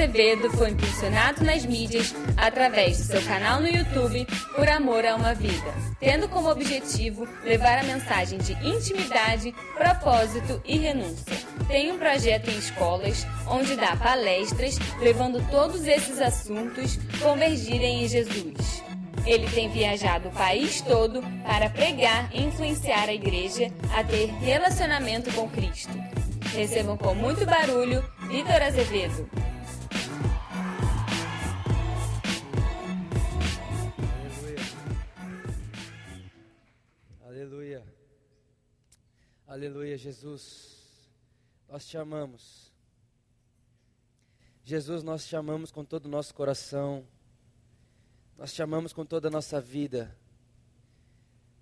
Azevedo foi impulsionado nas mídias através do seu canal no YouTube Por Amor a uma Vida, tendo como objetivo levar a mensagem de intimidade, propósito e renúncia. Tem um projeto em escolas onde dá palestras levando todos esses assuntos convergirem em Jesus. Ele tem viajado o país todo para pregar e influenciar a igreja a ter relacionamento com Cristo. Recebam com muito barulho Vitor Azevedo. Aleluia, Jesus. Nós te amamos. Jesus, nós te amamos com todo o nosso coração. Nós te amamos com toda a nossa vida.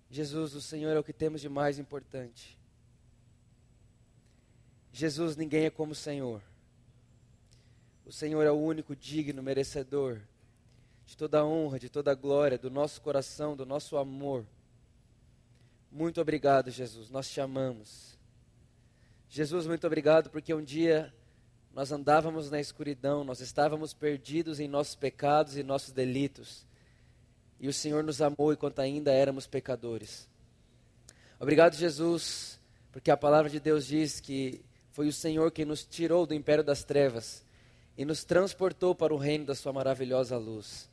Jesus, o Senhor é o que temos de mais importante. Jesus, ninguém é como o Senhor. O Senhor é o único digno, merecedor de toda a honra, de toda a glória, do nosso coração, do nosso amor. Muito obrigado, Jesus. Nós te amamos. Jesus, muito obrigado porque um dia nós andávamos na escuridão, nós estávamos perdidos em nossos pecados e nossos delitos. E o Senhor nos amou enquanto ainda éramos pecadores. Obrigado, Jesus, porque a palavra de Deus diz que foi o Senhor quem nos tirou do império das trevas e nos transportou para o reino da Sua maravilhosa luz.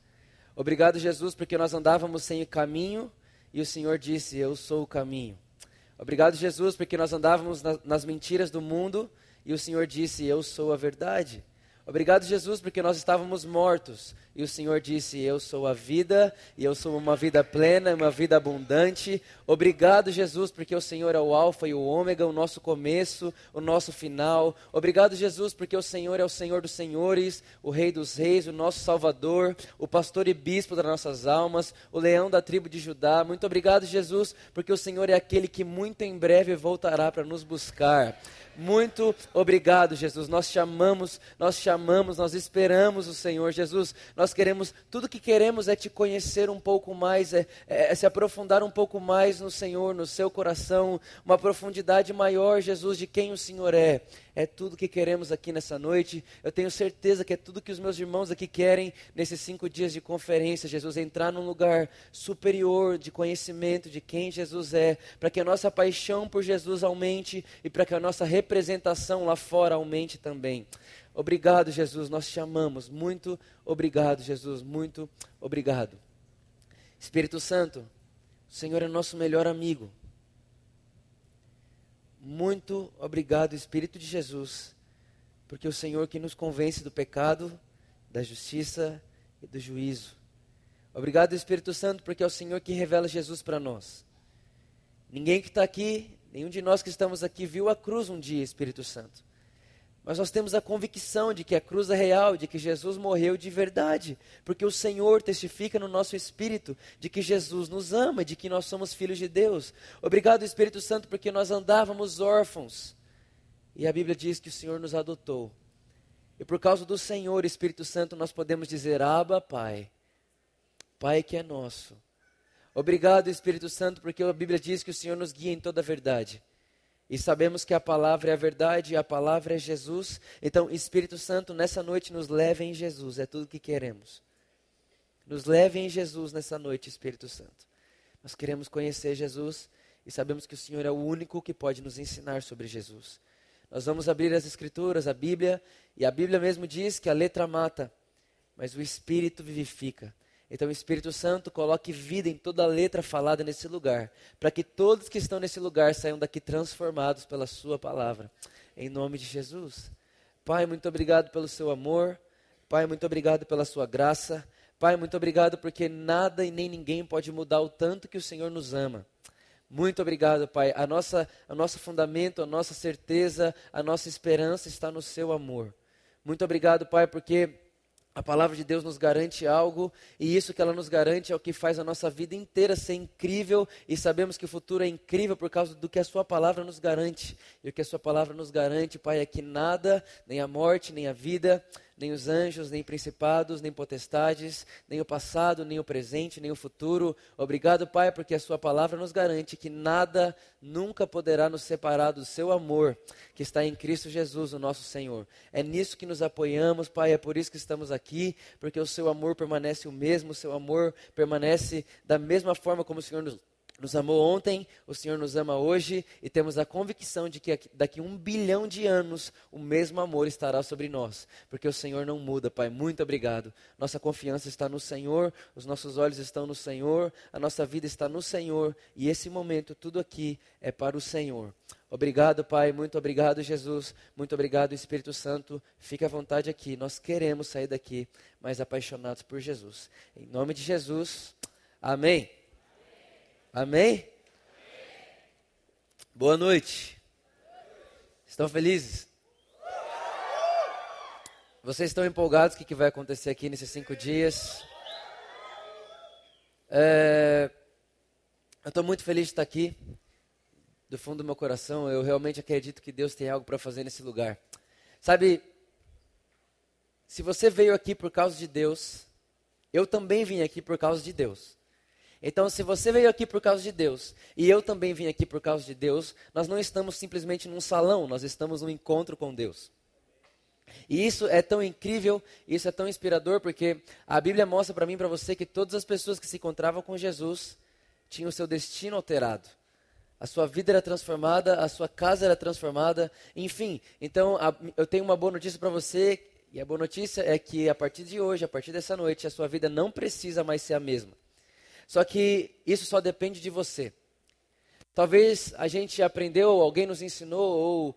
Obrigado, Jesus, porque nós andávamos sem caminho e o Senhor disse: Eu sou o caminho. Obrigado, Jesus, porque nós andávamos na, nas mentiras do mundo e o Senhor disse: Eu sou a verdade. Obrigado, Jesus, porque nós estávamos mortos. E o Senhor disse: Eu sou a vida, e eu sou uma vida plena, uma vida abundante. Obrigado, Jesus, porque o Senhor é o Alfa e o Ômega, o nosso começo, o nosso final. Obrigado, Jesus, porque o Senhor é o Senhor dos Senhores, o Rei dos Reis, o nosso Salvador, o pastor e bispo das nossas almas, o leão da tribo de Judá. Muito obrigado, Jesus, porque o Senhor é aquele que muito em breve voltará para nos buscar. Muito obrigado, Jesus. Nós te amamos, nós te amamos, nós esperamos o Senhor. Jesus, nós queremos, tudo que queremos é te conhecer um pouco mais, é, é, é se aprofundar um pouco mais no Senhor, no seu coração, uma profundidade maior, Jesus, de quem o Senhor é é tudo que queremos aqui nessa noite. Eu tenho certeza que é tudo que os meus irmãos aqui querem nesses cinco dias de conferência. Jesus, entrar num lugar superior de conhecimento de quem Jesus é, para que a nossa paixão por Jesus aumente e para que a nossa representação lá fora aumente também. Obrigado, Jesus, nós te amamos. Muito obrigado, Jesus, muito obrigado. Espírito Santo, o Senhor é nosso melhor amigo. Muito obrigado, Espírito de Jesus, porque o Senhor que nos convence do pecado, da justiça e do juízo. Obrigado, Espírito Santo, porque é o Senhor que revela Jesus para nós. Ninguém que está aqui, nenhum de nós que estamos aqui, viu a cruz um dia, Espírito Santo. Mas nós temos a convicção de que a cruz é real, de que Jesus morreu de verdade, porque o Senhor testifica no nosso espírito de que Jesus nos ama, de que nós somos filhos de Deus. Obrigado, Espírito Santo, porque nós andávamos órfãos. E a Bíblia diz que o Senhor nos adotou. E por causa do Senhor, Espírito Santo, nós podemos dizer: Abba, Pai. Pai que é nosso. Obrigado, Espírito Santo, porque a Bíblia diz que o Senhor nos guia em toda a verdade. E sabemos que a palavra é a verdade e a palavra é Jesus. Então, Espírito Santo, nessa noite nos leve em Jesus, é tudo o que queremos. Nos leve em Jesus nessa noite, Espírito Santo. Nós queremos conhecer Jesus e sabemos que o Senhor é o único que pode nos ensinar sobre Jesus. Nós vamos abrir as Escrituras, a Bíblia, e a Bíblia mesmo diz que a letra mata, mas o Espírito vivifica. Então, o Espírito Santo coloque vida em toda a letra falada nesse lugar, para que todos que estão nesse lugar saiam daqui transformados pela Sua palavra. Em nome de Jesus. Pai, muito obrigado pelo seu amor. Pai, muito obrigado pela sua graça. Pai, muito obrigado porque nada e nem ninguém pode mudar o tanto que o Senhor nos ama. Muito obrigado, Pai. A nossa, a nosso fundamento, a nossa certeza, a nossa esperança está no seu amor. Muito obrigado, Pai, porque a palavra de Deus nos garante algo, e isso que ela nos garante é o que faz a nossa vida inteira ser incrível, e sabemos que o futuro é incrível por causa do que a Sua palavra nos garante. E o que a Sua palavra nos garante, Pai, é que nada, nem a morte, nem a vida, nem os anjos, nem principados, nem potestades, nem o passado, nem o presente, nem o futuro. Obrigado, Pai, porque a Sua palavra nos garante que nada nunca poderá nos separar do Seu amor que está em Cristo Jesus, o nosso Senhor. É nisso que nos apoiamos, Pai, é por isso que estamos aqui, porque o Seu amor permanece o mesmo, o Seu amor permanece da mesma forma como o Senhor nos nos amou ontem, o Senhor nos ama hoje e temos a convicção de que daqui um bilhão de anos o mesmo amor estará sobre nós, porque o Senhor não muda, Pai. Muito obrigado. Nossa confiança está no Senhor, os nossos olhos estão no Senhor, a nossa vida está no Senhor e esse momento, tudo aqui é para o Senhor. Obrigado, Pai. Muito obrigado, Jesus. Muito obrigado, Espírito Santo. Fique à vontade aqui. Nós queremos sair daqui mais apaixonados por Jesus. Em nome de Jesus. Amém. Amém? Boa noite. Estão felizes? Vocês estão empolgados o que vai acontecer aqui nesses cinco dias? É, eu estou muito feliz de estar aqui. Do fundo do meu coração, eu realmente acredito que Deus tem algo para fazer nesse lugar. Sabe, se você veio aqui por causa de Deus, eu também vim aqui por causa de Deus. Então, se você veio aqui por causa de Deus e eu também vim aqui por causa de Deus, nós não estamos simplesmente num salão, nós estamos num encontro com Deus. E isso é tão incrível, isso é tão inspirador, porque a Bíblia mostra para mim e para você que todas as pessoas que se encontravam com Jesus tinham o seu destino alterado. A sua vida era transformada, a sua casa era transformada, enfim. Então, a, eu tenho uma boa notícia para você, e a boa notícia é que a partir de hoje, a partir dessa noite, a sua vida não precisa mais ser a mesma. Só que isso só depende de você. Talvez a gente aprendeu, alguém nos ensinou, ou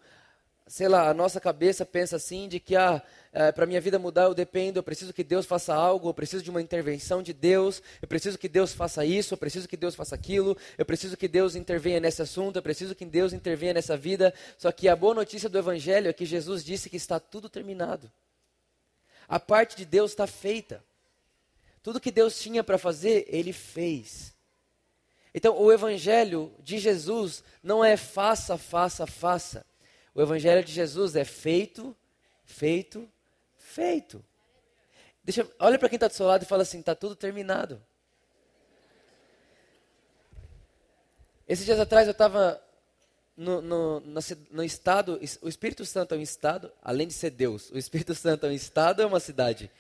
sei lá, a nossa cabeça pensa assim de que ah, é, para minha vida mudar eu dependo, eu preciso que Deus faça algo, eu preciso de uma intervenção de Deus, eu preciso que Deus faça isso, eu preciso que Deus faça aquilo, eu preciso que Deus intervenha nesse assunto, eu preciso que Deus intervenha nessa vida. Só que a boa notícia do Evangelho é que Jesus disse que está tudo terminado. A parte de Deus está feita. Tudo que Deus tinha para fazer, ele fez. Então, o evangelho de Jesus não é faça, faça, faça. O evangelho de Jesus é feito, feito, feito. Deixa, olha para quem está do seu lado e fala assim: está tudo terminado. Esses dias atrás eu estava no, no, no, no, estado, o Espírito Santo é um estado, além de ser Deus, o Espírito Santo é um estado é uma cidade?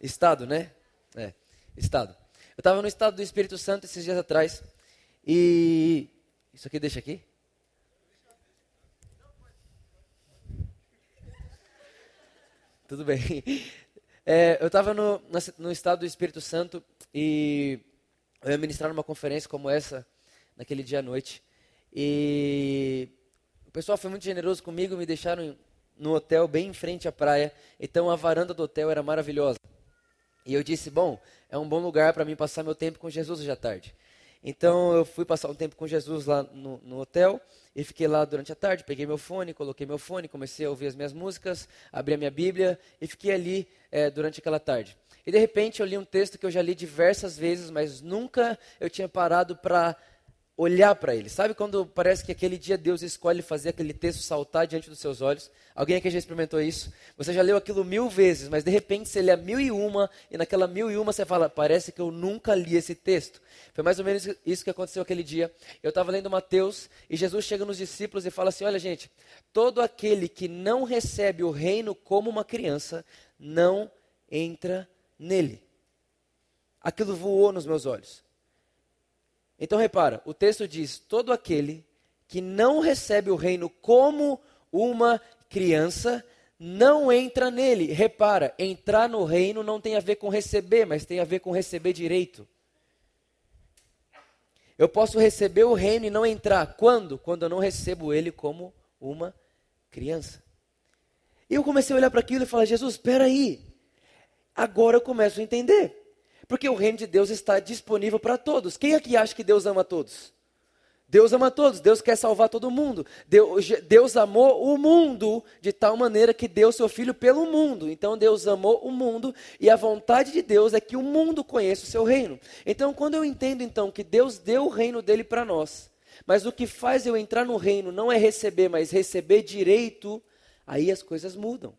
Estado, né? É, estado. Eu estava no estado do Espírito Santo esses dias atrás. E. Isso aqui deixa aqui? Tudo bem. É, eu estava no, no estado do Espírito Santo e eu ia ministrar numa conferência como essa, naquele dia à noite. E o pessoal foi muito generoso comigo, me deixaram no hotel bem em frente à praia. Então a varanda do hotel era maravilhosa. E eu disse, bom, é um bom lugar para mim passar meu tempo com Jesus hoje à tarde. Então eu fui passar um tempo com Jesus lá no, no, hotel e fiquei lá durante a tarde. Peguei meu fone, coloquei meu fone, comecei a ouvir as minhas músicas, abri a minha Bíblia e fiquei ali é, durante aquela tarde. E de repente eu li um texto que eu já li diversas vezes, mas nunca eu tinha parado para olhar para ele. Sabe quando parece que aquele dia Deus escolhe fazer aquele texto saltar diante dos seus olhos? Alguém aqui já experimentou isso? Você já leu aquilo mil vezes, mas de repente você lê mil e uma, e naquela mil e uma você fala, parece que eu nunca li esse texto. Foi mais ou menos isso que aconteceu aquele dia. Eu estava lendo Mateus, e Jesus chega nos discípulos e fala assim, olha gente, todo aquele que não recebe o reino como uma criança, não entra nele. Aquilo voou nos meus olhos. Então repara, o texto diz: todo aquele que não recebe o reino como uma criança não entra nele. Repara, entrar no reino não tem a ver com receber, mas tem a ver com receber direito. Eu posso receber o reino e não entrar. Quando? Quando eu não recebo ele como uma criança. E eu comecei a olhar para aquilo e falar: Jesus, espera aí. Agora eu começo a entender. Porque o reino de Deus está disponível para todos. Quem aqui acha que Deus ama todos? Deus ama todos, Deus quer salvar todo mundo. Deus, Deus, amou o mundo de tal maneira que deu seu filho pelo mundo. Então Deus amou o mundo e a vontade de Deus é que o mundo conheça o seu reino. Então quando eu entendo então que Deus deu o reino dele para nós, mas o que faz eu entrar no reino não é receber, mas receber direito, Aí as coisas mudam.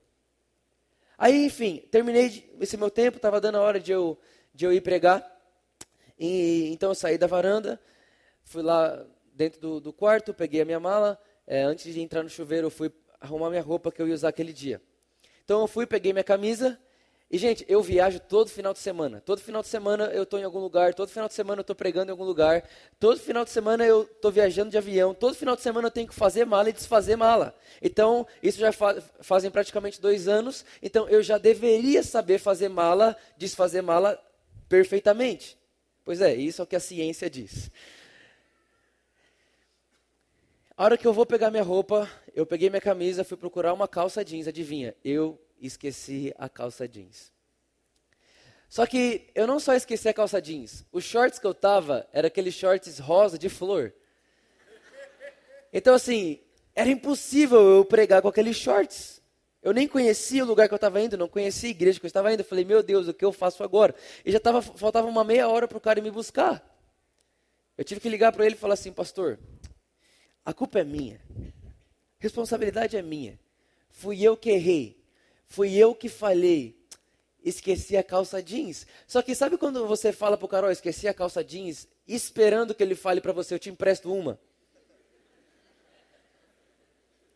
Aí, enfim, terminei esse meu tempo, estava dando a hora de eu, de eu ir pregar. E, então eu saí da varanda, fui lá dentro do, do quarto, peguei a minha mala. É, antes de entrar no chuveiro, eu fui arrumar minha roupa que eu ia usar aquele dia. Então eu fui, peguei minha camisa e, gente, eu viajo todo final de semana. Todo final de semana eu estou em algum lugar, todo final de semana eu estou pregando em algum lugar, todo final de semana eu estou viajando de avião, todo final de semana eu tenho que fazer mala e desfazer mala. Então, isso já fa fazem praticamente dois anos, então eu já deveria saber fazer mala, desfazer mala perfeitamente. Pois é, isso é o que a ciência diz. A hora que eu vou pegar minha roupa, eu peguei minha camisa, fui procurar uma calça jeans, adivinha? Eu esqueci a calça jeans. Só que eu não só esqueci a calça jeans, os shorts que eu tava era aqueles shorts rosa de flor. Então assim, era impossível eu pregar com aqueles shorts. Eu nem conhecia o lugar que eu estava indo, não conhecia a igreja que eu estava indo. Eu falei, meu Deus, o que eu faço agora? E já tava, faltava uma meia hora para o cara me buscar. Eu tive que ligar para ele e falar assim, pastor, a culpa é minha. Responsabilidade é minha. Fui eu que errei. Fui eu que falhei. Esqueci a calça jeans. Só que sabe quando você fala pro Carol, esqueci a calça jeans, esperando que ele fale para você, eu te empresto uma?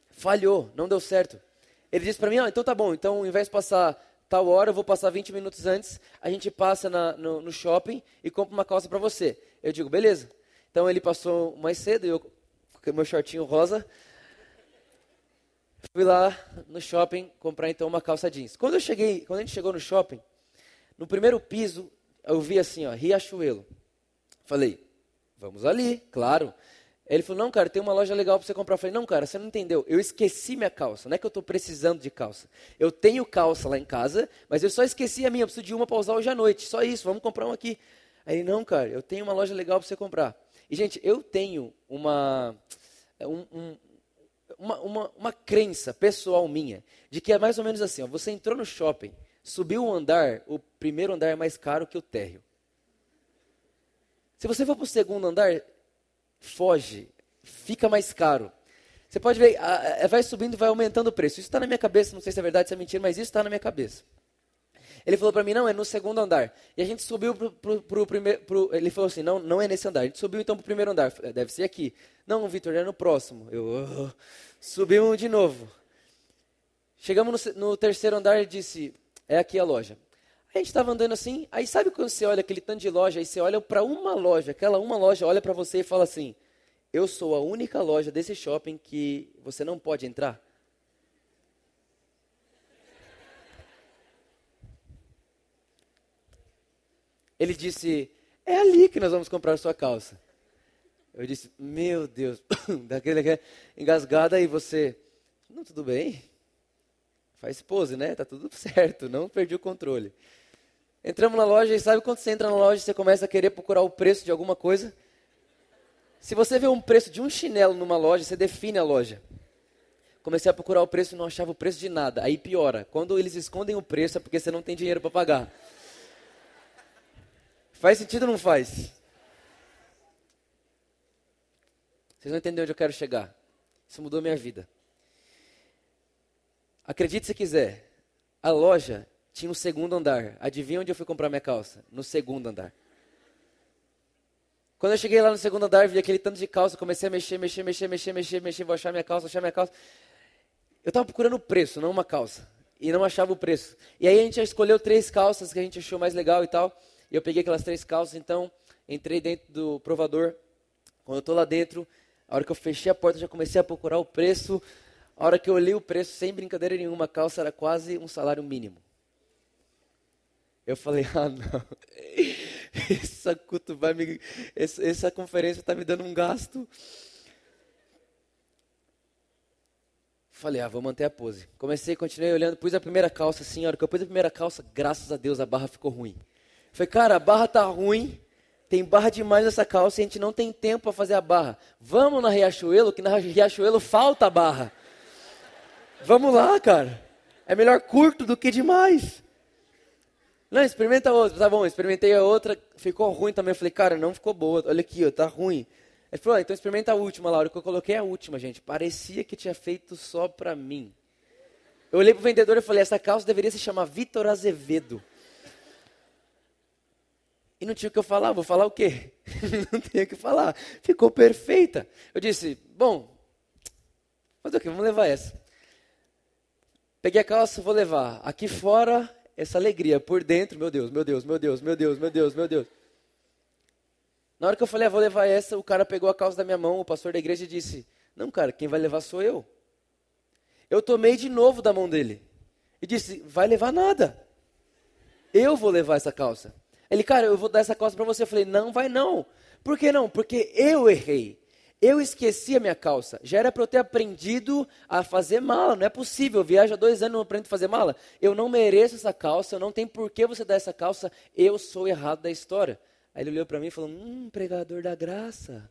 Falhou, não deu certo. Ele disse para mim, ah, então tá bom, então ao invés de passar tal hora, eu vou passar 20 minutos antes, a gente passa na, no, no, shopping e compra uma calça para você. Eu digo, beleza. Então ele passou mais cedo, eu com meu shortinho rosa, Fui lá no shopping comprar então uma calça jeans. Quando eu cheguei, quando a gente chegou no shopping, no primeiro piso, eu vi assim, ó, Riachuelo. Falei, vamos ali, claro. Ele falou, não, cara, tem uma loja legal para você comprar. Eu falei, não, cara, você não entendeu. Eu esqueci minha calça. Não é que eu estou precisando de calça. Eu tenho calça lá em casa, mas eu só esqueci a minha. Eu preciso de uma para usar hoje à noite. Só isso, vamos comprar uma aqui. Aí ele, não, cara, eu tenho uma loja legal para você comprar. E, gente, eu tenho uma, um, um, uma, uma, uma crença pessoal minha, de que é mais ou menos assim, ó, você entrou no shopping, subiu um andar, o primeiro andar é mais caro que o térreo. Se você for para o segundo andar, foge, fica mais caro. Você pode ver, a, vai subindo, vai aumentando o preço. Isso está na minha cabeça, não sei se é verdade, se é mentira, mas isso está na minha cabeça. Ele falou para mim, não, é no segundo andar. E a gente subiu para o primeiro. Ele falou assim, não, não é nesse andar. A gente subiu então para o primeiro andar. Deve ser aqui. Não, Vitor, é no próximo. Eu oh, subimos de novo. Chegamos no, no terceiro andar e disse, é aqui a loja. A gente estava andando assim, aí sabe quando você olha aquele tanto de loja, aí você olha para uma loja, aquela uma loja olha para você e fala assim, eu sou a única loja desse shopping que você não pode entrar. Ele disse: É ali que nós vamos comprar sua calça. Eu disse: Meu Deus, daquele engasgada aí você. Não, tudo bem. Faz pose, né? Tá tudo certo, não perdi o controle. Entramos na loja e sabe quando você entra na loja você começa a querer procurar o preço de alguma coisa? Se você vê um preço de um chinelo numa loja, você define a loja. Comecei a procurar o preço e não achava o preço de nada. Aí piora. Quando eles escondem o preço é porque você não tem dinheiro para pagar. Faz sentido ou não faz? Vocês não entendem onde eu quero chegar. Isso mudou minha vida. Acredite se quiser, a loja tinha um segundo andar. Adivinha onde eu fui comprar minha calça? No segundo andar. Quando eu cheguei lá no segundo andar, vi aquele tanto de calça, comecei a mexer, mexer, mexer, mexer, mexer, mexer, vou achar minha calça, achar minha calça. Eu estava procurando o preço, não uma calça. E não achava o preço. E aí a gente escolheu três calças que a gente achou mais legal e tal. E eu peguei aquelas três calças, então entrei dentro do provador. Quando eu estou lá dentro, a hora que eu fechei a porta, já comecei a procurar o preço. A hora que eu olhei o preço, sem brincadeira nenhuma, a calça era quase um salário mínimo. Eu falei, ah não, essa culto vai me, essa, essa conferência está me dando um gasto. Falei, ah, vou manter a pose. Comecei, continuei olhando, pus a primeira calça assim, a que eu pus a primeira calça, graças a Deus a barra ficou ruim. Falei, cara, a barra tá ruim, tem barra demais nessa calça e a gente não tem tempo para fazer a barra. Vamos na Riachuelo, que na Riachuelo falta barra. Vamos lá, cara. É melhor curto do que demais. Não, experimenta outra. Tá bom, experimentei a outra, ficou ruim também. Eu falei, cara, não ficou boa. Olha aqui, ó, tá ruim. Ele falou, ah, então experimenta a última, Laura. Que eu coloquei a última, gente. Parecia que tinha feito só pra mim. Eu olhei pro vendedor e falei, essa calça deveria se chamar Vitor Azevedo. E não tinha o que eu falar, vou falar o quê? não tinha o que falar. Ficou perfeita. Eu disse, bom, fazer o quê? Vamos levar essa. Peguei a calça, vou levar. Aqui fora, essa alegria. Por dentro, meu Deus, meu Deus, meu Deus, meu Deus, meu Deus, meu Deus. Na hora que eu falei, ah, vou levar essa, o cara pegou a calça da minha mão, o pastor da igreja, disse: Não, cara, quem vai levar sou eu. Eu tomei de novo da mão dele. E disse: Vai levar nada. Eu vou levar essa calça. Ele, cara, eu vou dar essa calça para você. Eu falei: Não, vai não. Por que não? Porque eu errei. Eu esqueci a minha calça. Já era para eu ter aprendido a fazer mala. Não é possível. Eu viajo há dois anos e não aprendo a fazer mala. Eu não mereço essa calça. Não tenho por que você dar essa calça. Eu sou errado da história. Aí ele olhou para mim e falou: Hum, pregador da graça.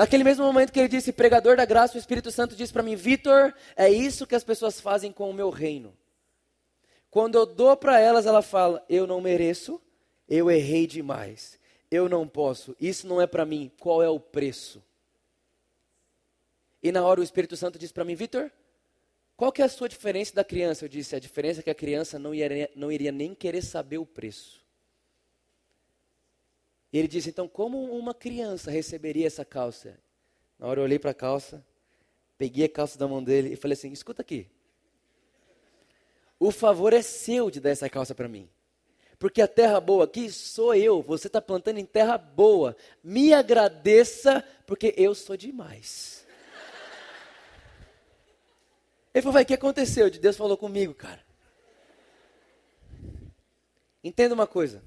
Naquele mesmo momento que ele disse, pregador da graça, o Espírito Santo disse para mim, Vitor, é isso que as pessoas fazem com o meu reino. Quando eu dou para elas, ela fala, eu não mereço, eu errei demais, eu não posso, isso não é para mim, qual é o preço? E na hora o Espírito Santo disse para mim, Vitor, qual que é a sua diferença da criança? Eu disse, a diferença é que a criança não iria, não iria nem querer saber o preço. E ele disse, então como uma criança receberia essa calça? Na hora eu olhei para a calça, peguei a calça da mão dele e falei assim, escuta aqui. O favor é seu de dar essa calça para mim. Porque a terra boa aqui sou eu. Você está plantando em terra boa. Me agradeça, porque eu sou demais. Ele falou, vai, o que aconteceu? Deus falou comigo, cara. Entenda uma coisa.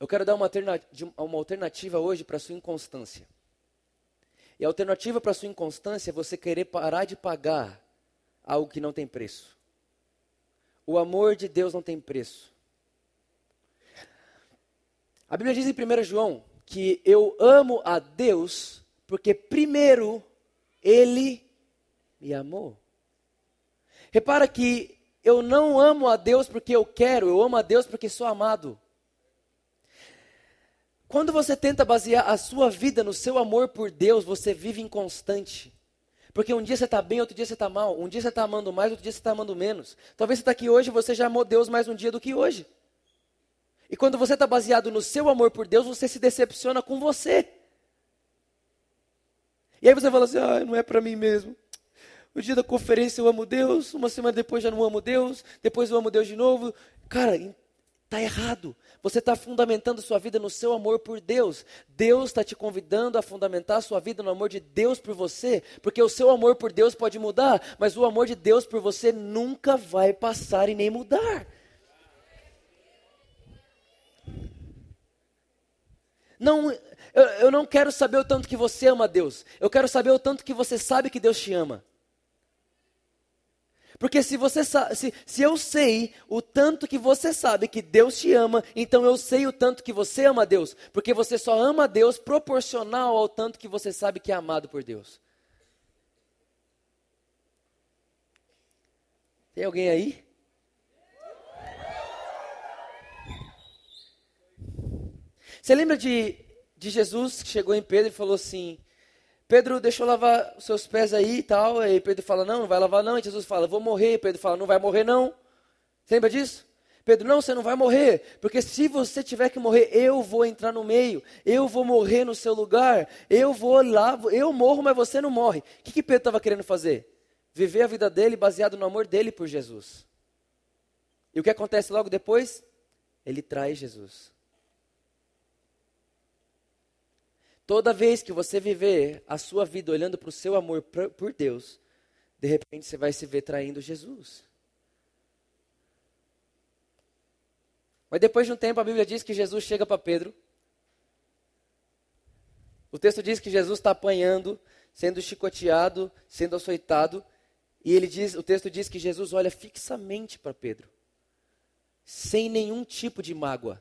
Eu quero dar uma alternativa, uma alternativa hoje para a sua inconstância. E a alternativa para a sua inconstância é você querer parar de pagar algo que não tem preço. O amor de Deus não tem preço. A Bíblia diz em 1 João que eu amo a Deus porque primeiro ele me amou. Repara que eu não amo a Deus porque eu quero, eu amo a Deus porque sou amado. Quando você tenta basear a sua vida no seu amor por Deus, você vive inconstante. Porque um dia você está bem, outro dia você está mal. Um dia você está amando mais, outro dia você está amando menos. Talvez você está aqui hoje e você já amou Deus mais um dia do que hoje. E quando você está baseado no seu amor por Deus, você se decepciona com você. E aí você fala assim: ah, não é para mim mesmo. O dia da conferência eu amo Deus, uma semana depois já não amo Deus, depois eu amo Deus de novo. Cara, está errado. Você está fundamentando sua vida no seu amor por Deus. Deus está te convidando a fundamentar sua vida no amor de Deus por você, porque o seu amor por Deus pode mudar, mas o amor de Deus por você nunca vai passar e nem mudar. Não, eu, eu não quero saber o tanto que você ama Deus. Eu quero saber o tanto que você sabe que Deus te ama. Porque se você se, se eu sei o tanto que você sabe que Deus te ama, então eu sei o tanto que você ama Deus. Porque você só ama Deus proporcional ao tanto que você sabe que é amado por Deus. Tem alguém aí? Você lembra de de Jesus que chegou em Pedro e falou assim: Pedro, deixa eu lavar os seus pés aí e tal. Aí Pedro fala: Não, não vai lavar não. E Jesus fala: Vou morrer. Pedro fala: Não vai morrer não. Você lembra disso? Pedro, não, você não vai morrer, porque se você tiver que morrer, eu vou entrar no meio, eu vou morrer no seu lugar, eu vou lá, eu morro, mas você não morre. O que, que Pedro estava querendo fazer? Viver a vida dele baseado no amor dele por Jesus. E o que acontece logo depois? Ele traz Jesus. Toda vez que você viver a sua vida olhando para o seu amor por Deus, de repente você vai se ver traindo Jesus. Mas depois de um tempo a Bíblia diz que Jesus chega para Pedro. O texto diz que Jesus está apanhando, sendo chicoteado, sendo açoitado, e ele diz, o texto diz que Jesus olha fixamente para Pedro, sem nenhum tipo de mágoa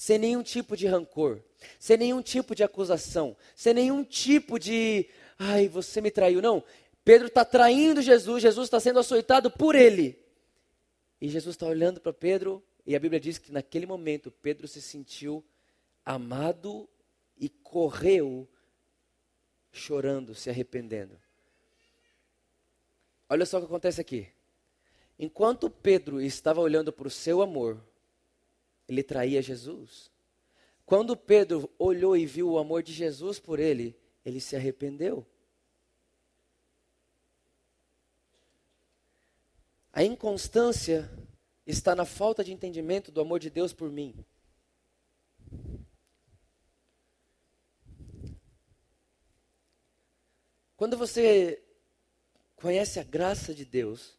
sem nenhum tipo de rancor, sem nenhum tipo de acusação, sem nenhum tipo de, ai, você me traiu. Não, Pedro está traindo Jesus, Jesus está sendo açoitado por ele. E Jesus está olhando para Pedro, e a Bíblia diz que naquele momento Pedro se sentiu amado e correu chorando, se arrependendo. Olha só o que acontece aqui. Enquanto Pedro estava olhando para o seu amor, ele traía Jesus. Quando Pedro olhou e viu o amor de Jesus por ele, ele se arrependeu. A inconstância está na falta de entendimento do amor de Deus por mim. Quando você conhece a graça de Deus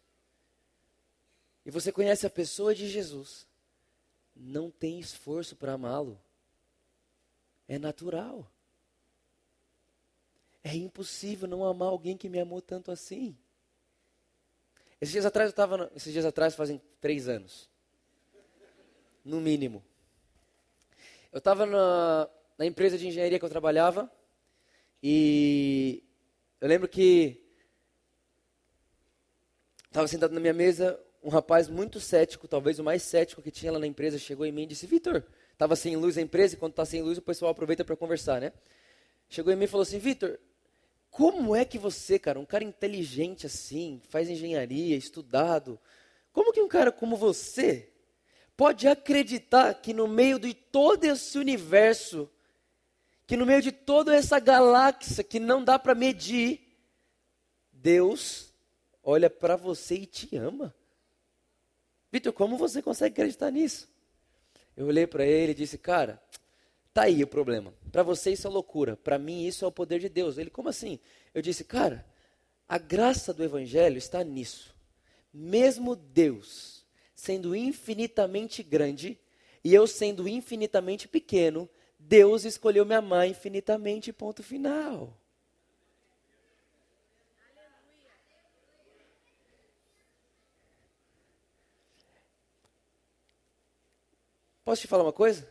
e você conhece a pessoa de Jesus, não tem esforço para amá-lo. É natural. É impossível não amar alguém que me amou tanto assim. Esses dias atrás eu estava. Esses dias atrás fazem três anos. No mínimo. Eu estava na, na empresa de engenharia que eu trabalhava. E eu lembro que estava sentado na minha mesa, um rapaz muito cético, talvez o mais cético que tinha lá na empresa, chegou em mim e disse: Vitor, estava sem luz a empresa, e quando está sem luz o pessoal aproveita para conversar, né? Chegou em mim e falou assim: Vitor, como é que você, cara, um cara inteligente assim, faz engenharia, estudado, como que um cara como você pode acreditar que no meio de todo esse universo que no meio de toda essa galáxia que não dá para medir, Deus olha para você e te ama. Vitor, como você consegue acreditar nisso? Eu olhei para ele e disse, cara, tá aí o problema. Para você isso é loucura, para mim isso é o poder de Deus. Ele, como assim? Eu disse, cara, a graça do Evangelho está nisso. Mesmo Deus sendo infinitamente grande e eu sendo infinitamente pequeno, Deus escolheu me amar infinitamente, ponto final. Posso te falar uma coisa?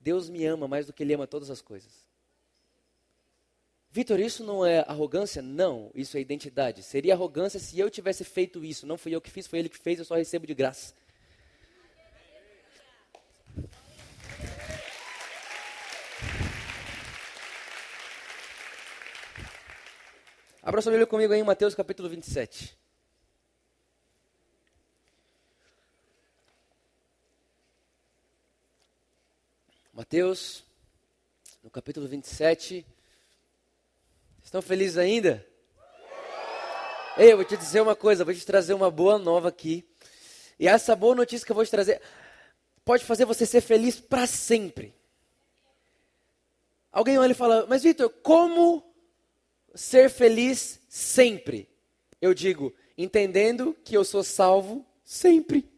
Deus me ama mais do que Ele ama todas as coisas. Vitor, isso não é arrogância? Não, isso é identidade. Seria arrogância se eu tivesse feito isso. Não fui eu que fiz, foi Ele que fez, eu só recebo de graça. Abra sua Bíblia comigo aí em Mateus capítulo 27. Mateus, no capítulo 27. Estão felizes ainda? Ei, eu vou te dizer uma coisa, vou te trazer uma boa nova aqui. E essa boa notícia que eu vou te trazer pode fazer você ser feliz para sempre. Alguém olha e fala, mas Vitor, como ser feliz sempre. Eu digo, entendendo que eu sou salvo sempre.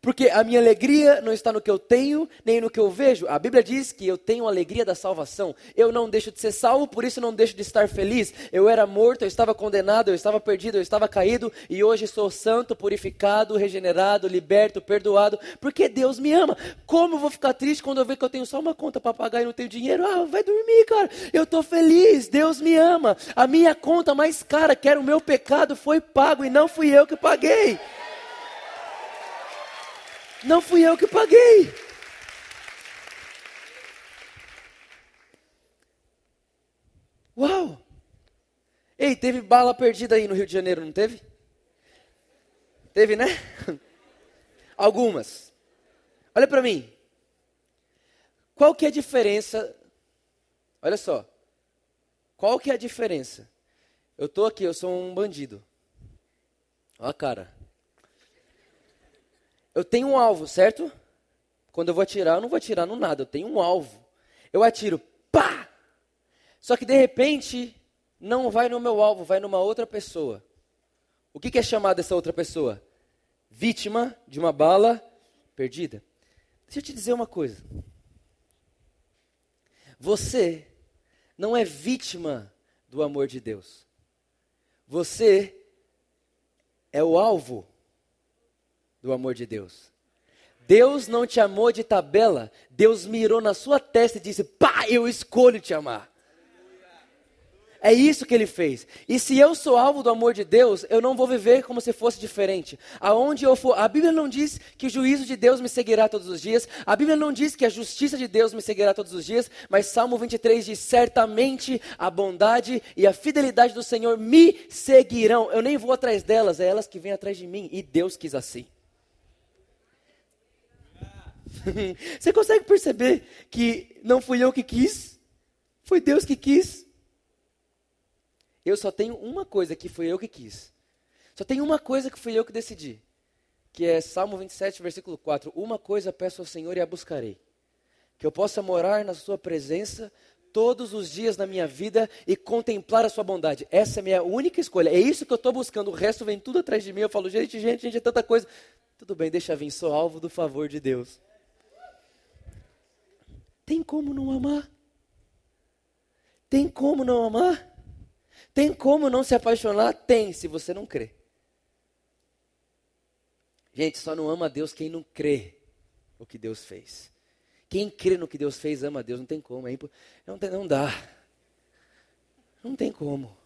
Porque a minha alegria não está no que eu tenho, nem no que eu vejo. A Bíblia diz que eu tenho a alegria da salvação. Eu não deixo de ser salvo, por isso não deixo de estar feliz. Eu era morto, eu estava condenado, eu estava perdido, eu estava caído, e hoje sou santo, purificado, regenerado, liberto, perdoado, porque Deus me ama. Como eu vou ficar triste quando eu ver que eu tenho só uma conta para pagar e não tenho dinheiro? Ah, vai dormir, cara. Eu estou feliz, Deus me ama. A minha conta mais cara, que era o meu pecado, foi pago e não fui eu que paguei. Não fui eu que paguei. Uau! Ei, teve bala perdida aí no Rio de Janeiro, não teve? Teve, né? Algumas. Olha para mim. Qual que é a diferença? Olha só. Qual que é a diferença? Eu tô aqui, eu sou um bandido. Olha a cara eu tenho um alvo, certo? Quando eu vou atirar, eu não vou atirar no nada, eu tenho um alvo. Eu atiro, pá! Só que de repente, não vai no meu alvo, vai numa outra pessoa. O que, que é chamada essa outra pessoa? Vítima de uma bala perdida. Deixa eu te dizer uma coisa. Você não é vítima do amor de Deus. Você é o alvo do amor de Deus. Deus não te amou de tabela, Deus mirou na sua testa e disse: pá, eu escolho te amar. É isso que ele fez. E se eu sou alvo do amor de Deus, eu não vou viver como se fosse diferente. Aonde eu for, a Bíblia não diz que o juízo de Deus me seguirá todos os dias. A Bíblia não diz que a justiça de Deus me seguirá todos os dias, mas Salmo 23 diz: "Certamente a bondade e a fidelidade do Senhor me seguirão". Eu nem vou atrás delas, é elas que vêm atrás de mim, e Deus quis assim. Você consegue perceber que não fui eu que quis? Foi Deus que quis. Eu só tenho uma coisa que foi eu que quis. Só tem uma coisa que fui eu que decidi. Que é Salmo 27, versículo 4. Uma coisa peço ao Senhor e a buscarei. Que eu possa morar na sua presença todos os dias na minha vida e contemplar a sua bondade. Essa é a minha única escolha. É isso que eu estou buscando. O resto vem tudo atrás de mim. Eu falo, gente, gente, gente, é tanta coisa. Tudo bem, deixa vir. Sou alvo do favor de Deus. Tem como não amar? Tem como não amar? Tem como não se apaixonar? Tem, se você não crê. Gente, só não ama a Deus quem não crê o que Deus fez. Quem crê no que Deus fez ama a Deus, não tem como. É imp... não, tem, não dá. Não tem como.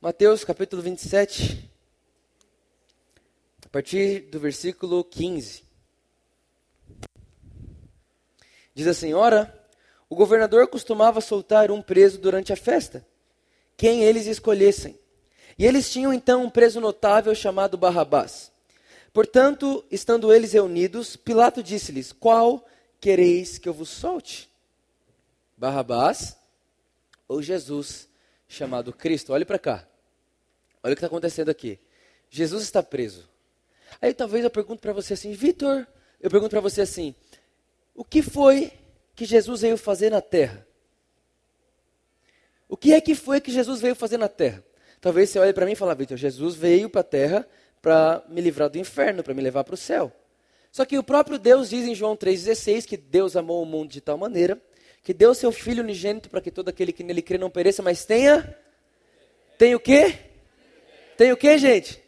Mateus capítulo 27, a partir do versículo 15. Diz assim: Ora, o governador costumava soltar um preso durante a festa quem eles escolhessem. E eles tinham então um preso notável chamado Barrabás. Portanto, estando eles reunidos, Pilato disse-lhes: Qual quereis que eu vos solte? Barrabás ou Jesus, chamado Cristo? Olhe para cá. Olha o que está acontecendo aqui. Jesus está preso. Aí talvez eu pergunto para você assim, Vitor, eu pergunto para você assim: o que foi que Jesus veio fazer na terra? O que é que foi que Jesus veio fazer na terra? Talvez você olhe para mim e fale, Vitor, Jesus veio para a terra para me livrar do inferno, para me levar para o céu. Só que o próprio Deus diz em João 3,16 que Deus amou o mundo de tal maneira que deu seu Filho unigênito para que todo aquele que nele crê não pereça, mas tenha. Tem o quê? Tem o quê, gente?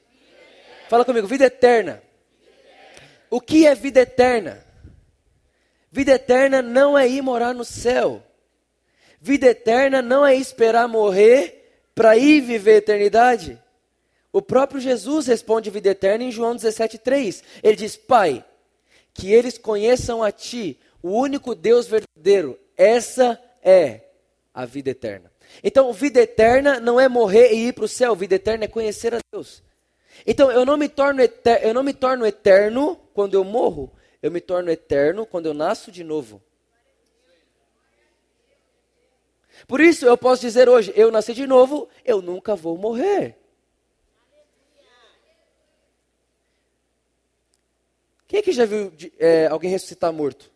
Fala comigo, vida eterna. O que é vida eterna? Vida eterna não é ir morar no céu. Vida eterna não é esperar morrer para ir viver a eternidade. O próprio Jesus responde vida eterna em João 17,3. Ele diz: Pai, que eles conheçam a Ti, o único Deus verdadeiro. Essa é a vida eterna. Então, vida eterna não é morrer e ir para o céu. Vida eterna é conhecer a Deus. Então, eu não me torno eu não me torno eterno quando eu morro. Eu me torno eterno quando eu nasço de novo. Por isso eu posso dizer hoje: eu nasci de novo, eu nunca vou morrer. Quem que já viu é, alguém ressuscitar morto?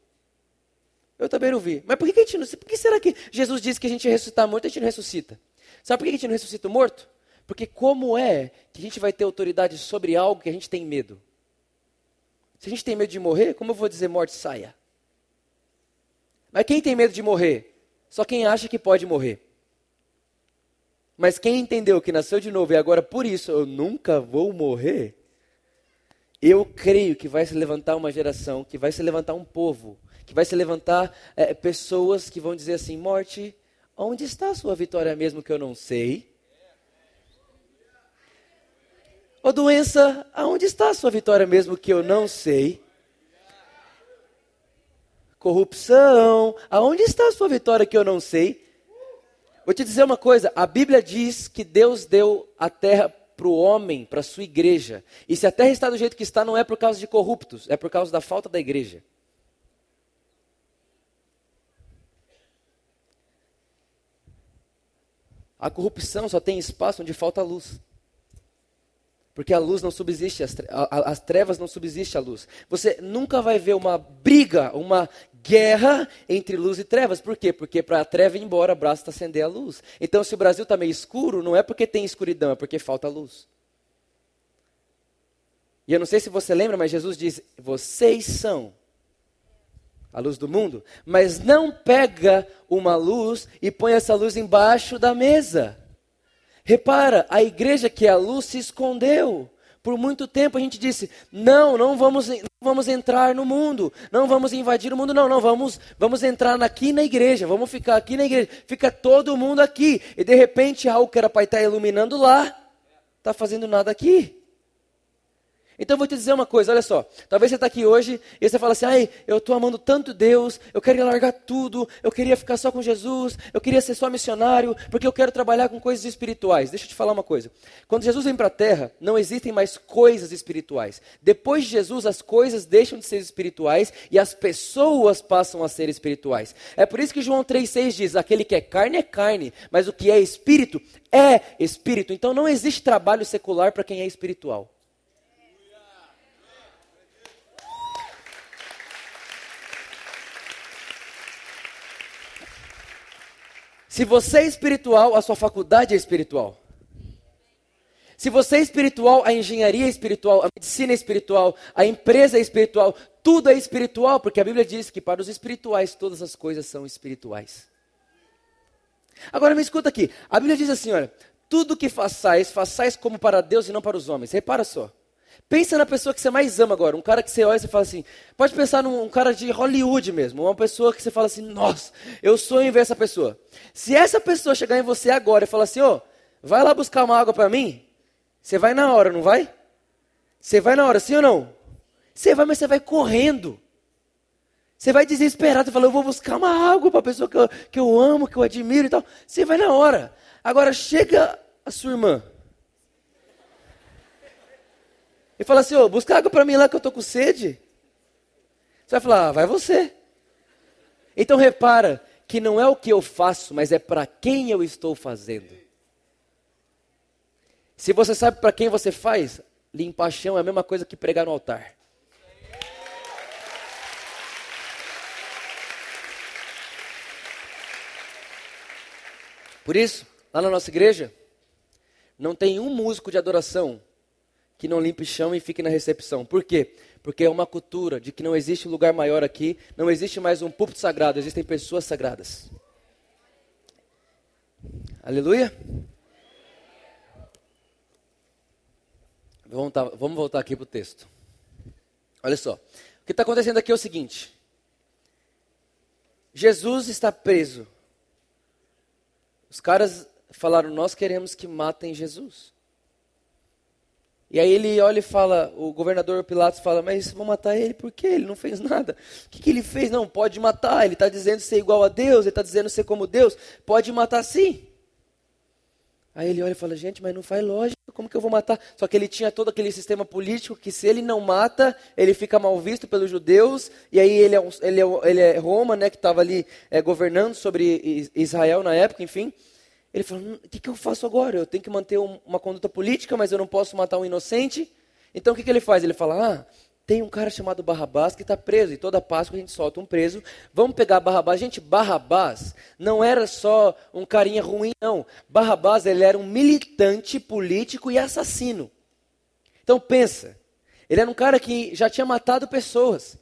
Eu também não vi. Mas por que, a gente não, por que será que Jesus disse que a gente ia ressuscitar morto e a gente não ressuscita? Sabe por que a gente não ressuscita morto? Porque como é que a gente vai ter autoridade sobre algo que a gente tem medo? Se a gente tem medo de morrer, como eu vou dizer morte saia? Mas quem tem medo de morrer? Só quem acha que pode morrer. Mas quem entendeu que nasceu de novo e agora por isso eu nunca vou morrer, eu creio que vai se levantar uma geração, que vai se levantar um povo, que vai se levantar é, pessoas que vão dizer assim: morte, onde está a sua vitória mesmo que eu não sei? Ô doença, aonde está a sua vitória mesmo que eu não sei? corrupção. Aonde está a sua vitória que eu não sei? Vou te dizer uma coisa: a Bíblia diz que Deus deu a terra para o homem, para a sua igreja. E se a terra está do jeito que está, não é por causa de corruptos, é por causa da falta da igreja. A corrupção só tem espaço onde falta luz. Porque a luz não subsiste, as, as trevas não subsistem à luz. Você nunca vai ver uma briga, uma guerra entre luz e trevas. Por quê? Porque para a treva ir embora, basta acender a luz. Então, se o Brasil está meio escuro, não é porque tem escuridão, é porque falta luz. E eu não sei se você lembra, mas Jesus diz: vocês são a luz do mundo, mas não pega uma luz e põe essa luz embaixo da mesa. Repara, a igreja que é a luz se escondeu. Por muito tempo a gente disse: não, não vamos, não vamos entrar no mundo, não vamos invadir o mundo, não, não, vamos, vamos entrar aqui na igreja, vamos ficar aqui na igreja, fica todo mundo aqui. E de repente algo que era para estar iluminando lá, está fazendo nada aqui. Então eu vou te dizer uma coisa, olha só. Talvez você está aqui hoje e você fala assim: ai, eu estou amando tanto Deus, eu queria largar tudo, eu queria ficar só com Jesus, eu queria ser só missionário, porque eu quero trabalhar com coisas espirituais. Deixa eu te falar uma coisa. Quando Jesus vem para a terra, não existem mais coisas espirituais. Depois de Jesus, as coisas deixam de ser espirituais e as pessoas passam a ser espirituais. É por isso que João 3,6 diz: aquele que é carne é carne, mas o que é espírito é espírito. Então não existe trabalho secular para quem é espiritual. Se você é espiritual, a sua faculdade é espiritual. Se você é espiritual, a engenharia é espiritual, a medicina é espiritual, a empresa é espiritual, tudo é espiritual, porque a Bíblia diz que para os espirituais todas as coisas são espirituais. Agora me escuta aqui, a Bíblia diz assim, olha, tudo que façais, façais como para Deus e não para os homens. Repara só. Pensa na pessoa que você mais ama agora, um cara que você olha e você fala assim, pode pensar num um cara de Hollywood mesmo, uma pessoa que você fala assim, nossa, eu sonho em ver essa pessoa. Se essa pessoa chegar em você agora e falar assim, ô, oh, vai lá buscar uma água para mim, você vai na hora, não vai? Você vai na hora, sim ou não? Você vai, mas você vai correndo. Você vai desesperado, você fala, eu vou buscar uma água para a pessoa que eu, que eu amo, que eu admiro e tal. Você vai na hora. Agora chega a sua irmã e fala assim: ô, busca água para mim lá que eu estou com sede. Você vai falar: ah, vai você. Então repara que não é o que eu faço, mas é para quem eu estou fazendo. Se você sabe para quem você faz, limpar chão é a mesma coisa que pregar no altar. Por isso, lá na nossa igreja, não tem um músico de adoração que não limpe chão e fique na recepção. Por quê? Porque é uma cultura de que não existe lugar maior aqui, não existe mais um púlpito sagrado, existem pessoas sagradas. Aleluia? Vamos voltar, vamos voltar aqui para o texto. Olha só. O que está acontecendo aqui é o seguinte: Jesus está preso. Os caras falaram: Nós queremos que matem Jesus. E aí ele olha e fala, o governador Pilatos fala, mas vão matar ele por quê? Ele não fez nada. O que, que ele fez? Não, pode matar. Ele está dizendo ser igual a Deus, ele está dizendo ser como Deus. Pode matar sim. Aí ele olha e fala, gente, mas não faz lógica, como que eu vou matar? Só que ele tinha todo aquele sistema político que se ele não mata, ele fica mal visto pelos judeus, e aí ele é, ele é, ele é Roma, né, que estava ali é, governando sobre Israel na época, enfim. Ele falou: hum, o que, que eu faço agora? Eu tenho que manter um, uma conduta política, mas eu não posso matar um inocente. Então o que, que ele faz? Ele fala: ah, tem um cara chamado Barrabás que está preso, e toda Páscoa a gente solta um preso. Vamos pegar Barrabás. Gente, Barrabás não era só um carinha ruim, não. Barrabás ele era um militante político e assassino. Então pensa, ele era um cara que já tinha matado pessoas.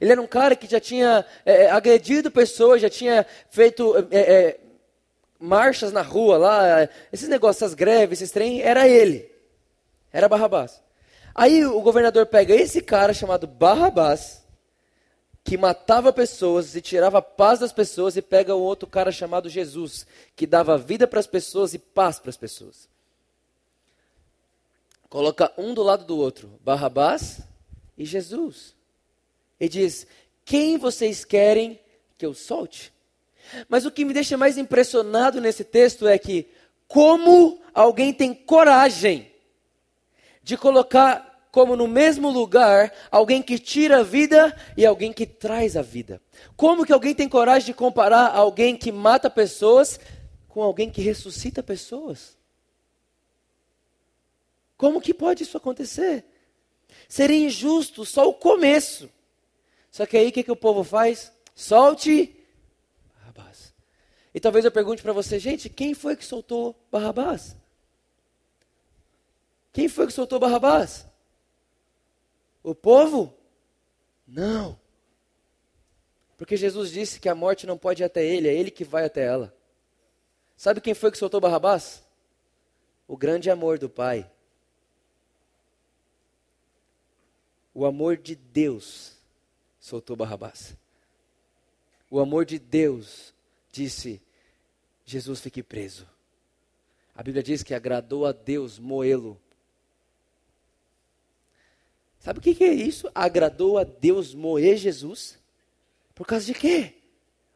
Ele era um cara que já tinha é, agredido pessoas, já tinha feito é, é, marchas na rua lá, esses negócios, essas greves, esses trem, era ele. Era Barrabás. Aí o governador pega esse cara chamado Barrabás, que matava pessoas e tirava a paz das pessoas, e pega um outro cara chamado Jesus, que dava vida para as pessoas e paz para as pessoas. Coloca um do lado do outro, Barrabás e Jesus. E diz: Quem vocês querem que eu solte? Mas o que me deixa mais impressionado nesse texto é que, como alguém tem coragem de colocar como no mesmo lugar alguém que tira a vida e alguém que traz a vida. Como que alguém tem coragem de comparar alguém que mata pessoas com alguém que ressuscita pessoas? Como que pode isso acontecer? Seria injusto só o começo. Só que aí o que, que o povo faz? Solte e talvez eu pergunte para você, gente, quem foi que soltou Barrabás? Quem foi que soltou Barrabás? O povo? Não. Porque Jesus disse que a morte não pode ir até ele, é ele que vai até ela. Sabe quem foi que soltou Barrabás? O grande amor do Pai. O amor de Deus soltou Barrabás. O amor de Deus disse: Jesus fique preso. A Bíblia diz que agradou a Deus moê-lo. Sabe o que, é isso? Agradou a Deus moer Jesus? Por causa de quê?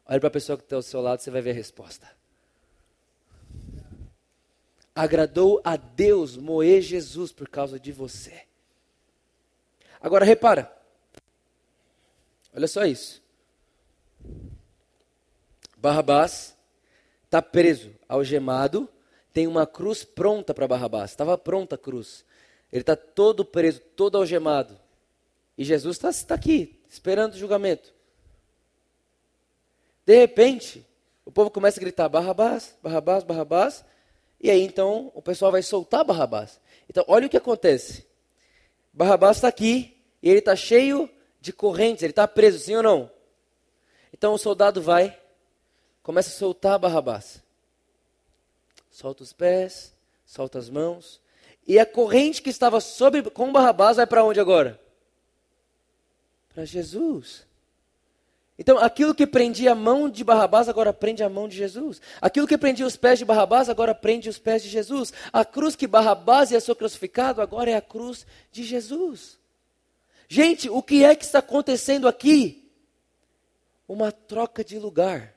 Olha para a pessoa que está ao seu lado, você vai ver a resposta. Agradou a Deus moer Jesus por causa de você. Agora repara. Olha só isso. Barrabás está preso, algemado, tem uma cruz pronta para Barrabás. Estava pronta a cruz. Ele está todo preso, todo algemado. E Jesus está tá aqui, esperando o julgamento. De repente, o povo começa a gritar: Barrabás, Barrabás, Barrabás. E aí então o pessoal vai soltar Barrabás. Então, olha o que acontece. Barrabás está aqui e ele está cheio de correntes, ele está preso, sim ou não? Então o soldado vai, começa a soltar Barrabás. Solta os pés, solta as mãos. E a corrente que estava sobre com Barrabás vai para onde agora? Para Jesus. Então, aquilo que prendia a mão de Barrabás agora prende a mão de Jesus. Aquilo que prendia os pés de Barrabás agora prende os pés de Jesus. A cruz que Barrabás ia ser crucificado agora é a cruz de Jesus. Gente, o que é que está acontecendo aqui? Uma troca de lugar.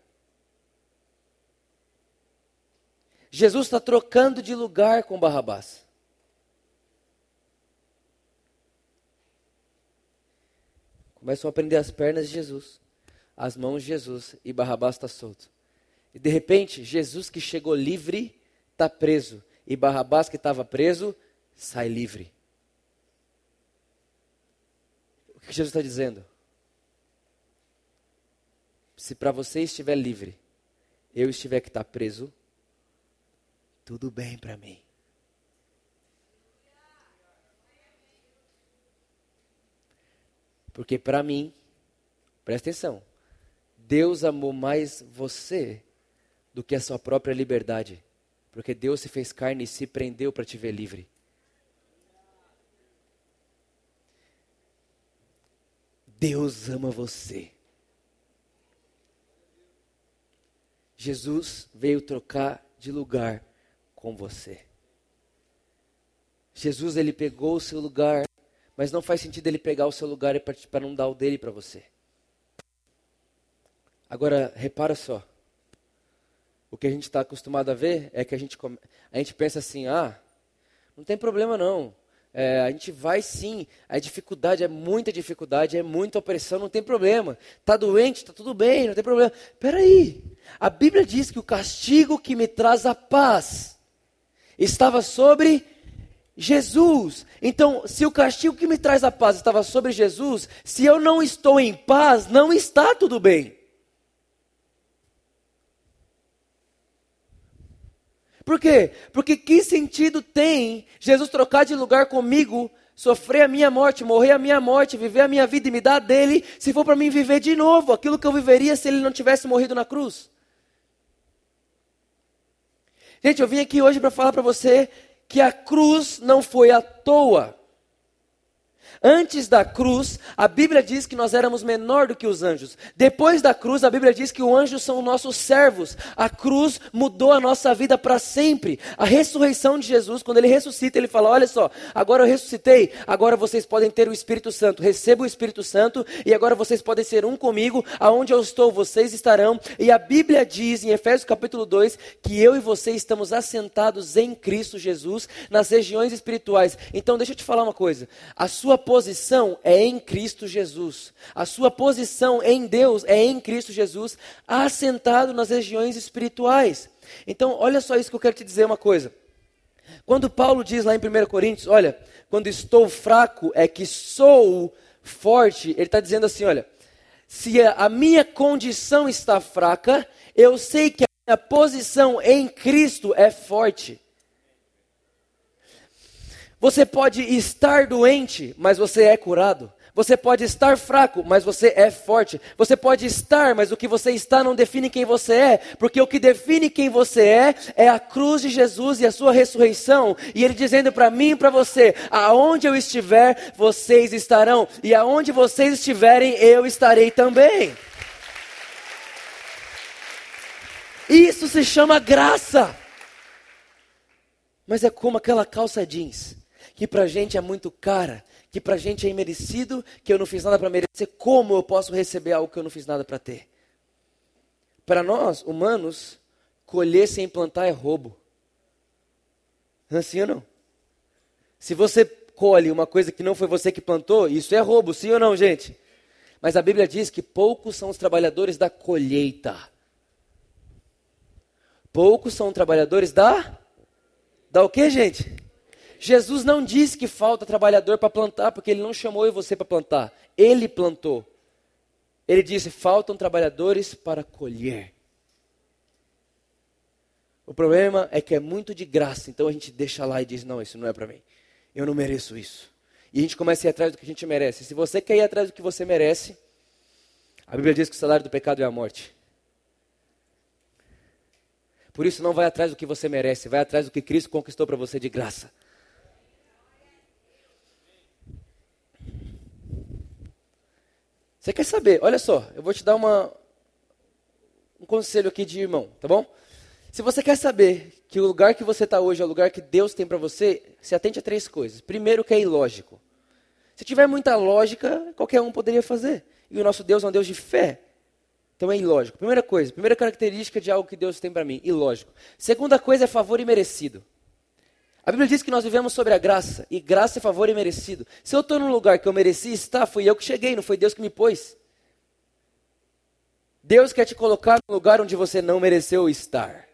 Jesus está trocando de lugar com Barrabás. Começam a prender as pernas de Jesus, as mãos de Jesus, e Barrabás está solto. E de repente, Jesus que chegou livre, está preso. E Barrabás que estava preso, sai livre. O que Jesus está dizendo? Se para você estiver livre, eu estiver que está preso, tudo bem para mim. Porque para mim, presta atenção, Deus amou mais você do que a sua própria liberdade. Porque Deus se fez carne e se prendeu para te ver livre. Deus ama você. Jesus veio trocar de lugar com você. Jesus ele pegou o seu lugar mas não faz sentido ele pegar o seu lugar para não dar o dele para você. Agora, repara só. O que a gente está acostumado a ver é que a gente, a gente pensa assim: ah, não tem problema não. É, a gente vai sim, a dificuldade é muita dificuldade, é muita opressão, não tem problema. Está doente, está tudo bem, não tem problema. Peraí, a Bíblia diz que o castigo que me traz a paz estava sobre Jesus. Então, se o castigo que me traz a paz estava sobre Jesus, se eu não estou em paz, não está tudo bem. Por quê? Porque que sentido tem Jesus trocar de lugar comigo, sofrer a minha morte, morrer a minha morte, viver a minha vida e me dar dele, se for para mim viver de novo aquilo que eu viveria se ele não tivesse morrido na cruz? Gente, eu vim aqui hoje para falar para você que a cruz não foi à toa. Antes da cruz, a Bíblia diz que nós éramos menor do que os anjos. Depois da cruz, a Bíblia diz que os anjos são nossos servos. A cruz mudou a nossa vida para sempre. A ressurreição de Jesus, quando ele ressuscita, ele fala: Olha só, agora eu ressuscitei, agora vocês podem ter o Espírito Santo. Receba o Espírito Santo e agora vocês podem ser um comigo. Aonde eu estou, vocês estarão. E a Bíblia diz em Efésios capítulo 2 que eu e você estamos assentados em Cristo Jesus nas regiões espirituais. Então, deixa eu te falar uma coisa. A sua posição é em Cristo Jesus. A sua posição em Deus é em Cristo Jesus, assentado nas regiões espirituais. Então, olha só isso que eu quero te dizer uma coisa. Quando Paulo diz lá em 1 Coríntios, olha, quando estou fraco é que sou forte, ele está dizendo assim: olha, se a minha condição está fraca, eu sei que a minha posição em Cristo é forte. Você pode estar doente, mas você é curado. Você pode estar fraco, mas você é forte. Você pode estar, mas o que você está não define quem você é, porque o que define quem você é é a cruz de Jesus e a sua ressurreição. E ele dizendo para mim e para você: aonde eu estiver, vocês estarão, e aonde vocês estiverem, eu estarei também. Isso se chama graça. Mas é como aquela calça jeans, que pra gente é muito cara, que para a gente é imerecido, que eu não fiz nada para merecer, como eu posso receber algo que eu não fiz nada para ter? Para nós, humanos, colher sem plantar é roubo. Assim ou não? Se você colhe uma coisa que não foi você que plantou, isso é roubo, sim ou não, gente? Mas a Bíblia diz que poucos são os trabalhadores da colheita. Poucos são trabalhadores da. Da o que, gente? Jesus não disse que falta trabalhador para plantar, porque ele não chamou eu e você para plantar. Ele plantou. Ele disse: faltam trabalhadores para colher. O problema é que é muito de graça, então a gente deixa lá e diz: não, isso não é para mim. Eu não mereço isso. E a gente começa a ir atrás do que a gente merece. Se você quer ir atrás do que você merece, a Bíblia diz que o salário do pecado é a morte. Por isso, não vai atrás do que você merece, vai atrás do que Cristo conquistou para você de graça. Você quer saber? Olha só, eu vou te dar uma, um conselho aqui de irmão, tá bom? Se você quer saber que o lugar que você está hoje é o lugar que Deus tem para você, se atente a três coisas. Primeiro, que é ilógico. Se tiver muita lógica, qualquer um poderia fazer. E o nosso Deus é um Deus de fé. Então é ilógico. Primeira coisa, primeira característica de algo que Deus tem para mim, ilógico. Segunda coisa é favor imerecido. A Bíblia diz que nós vivemos sobre a graça, e graça é favor imerecido. Se eu estou num lugar que eu mereci estar, fui eu que cheguei, não foi Deus que me pôs. Deus quer te colocar num lugar onde você não mereceu estar.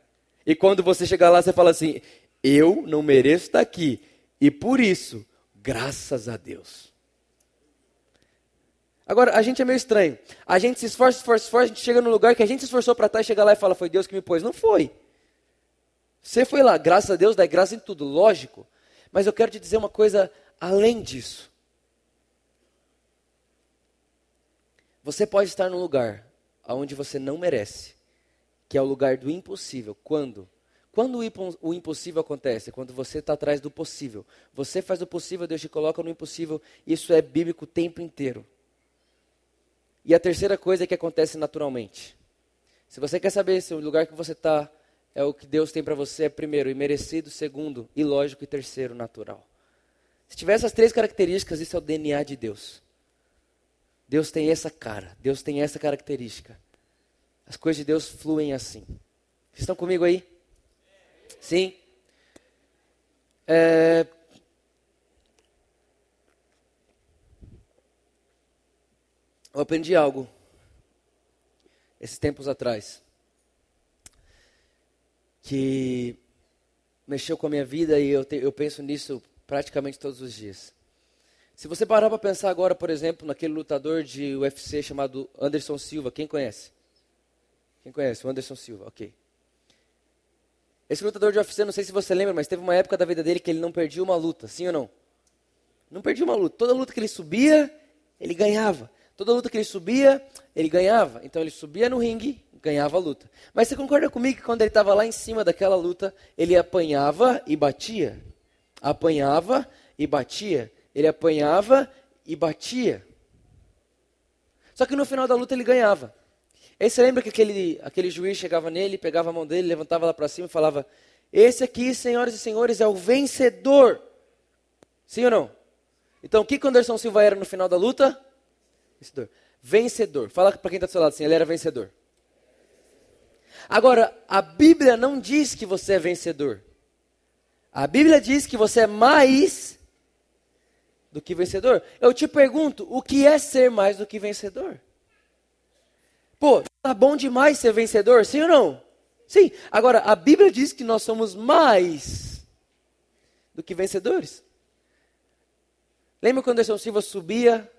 E quando você chegar lá, você fala assim: Eu não mereço estar aqui, e por isso, graças a Deus. Agora, a gente é meio estranho. A gente se esforça, esforça, esforça, a gente chega num lugar que a gente se esforçou para estar e chega lá e fala: Foi Deus que me pôs. Não foi. Você foi lá, graças a Deus, dá graça em tudo, lógico. Mas eu quero te dizer uma coisa além disso. Você pode estar num lugar onde você não merece, que é o lugar do impossível. Quando? Quando o impossível acontece? Quando você está atrás do possível. Você faz o possível, Deus te coloca no impossível. Isso é bíblico o tempo inteiro. E a terceira coisa é que acontece naturalmente. Se você quer saber se o lugar que você está é o que Deus tem para você é primeiro, imerecido, segundo, ilógico e terceiro, natural. Se tiver essas três características, isso é o DNA de Deus. Deus tem essa cara, Deus tem essa característica. As coisas de Deus fluem assim. Vocês estão comigo aí? Sim? É... Eu aprendi algo esses tempos atrás que mexeu com a minha vida e eu, te, eu penso nisso praticamente todos os dias. Se você parar para pensar agora, por exemplo, naquele lutador de UFC chamado Anderson Silva, quem conhece? Quem conhece? O Anderson Silva, ok. Esse lutador de UFC, não sei se você lembra, mas teve uma época da vida dele que ele não perdia uma luta, sim ou não? Não perdia uma luta. Toda luta que ele subia, ele ganhava. Toda luta que ele subia, ele ganhava. Então ele subia no ringue, ganhava a luta. Mas você concorda comigo que quando ele estava lá em cima daquela luta, ele apanhava e batia? Apanhava e batia. Ele apanhava e batia. Só que no final da luta ele ganhava. Aí você lembra que aquele, aquele juiz chegava nele, pegava a mão dele, levantava lá para cima e falava: Esse aqui, senhoras e senhores, é o vencedor. Sim ou não? Então, o que Anderson Silva era no final da luta? Vencedor. Vencedor. Fala para quem está do seu lado assim: ele era vencedor. Agora, a Bíblia não diz que você é vencedor. A Bíblia diz que você é mais do que vencedor. Eu te pergunto, o que é ser mais do que vencedor? Pô, tá bom demais ser vencedor, sim ou não? Sim. Agora, a Bíblia diz que nós somos mais do que vencedores. Lembra quando Anderson Silva subia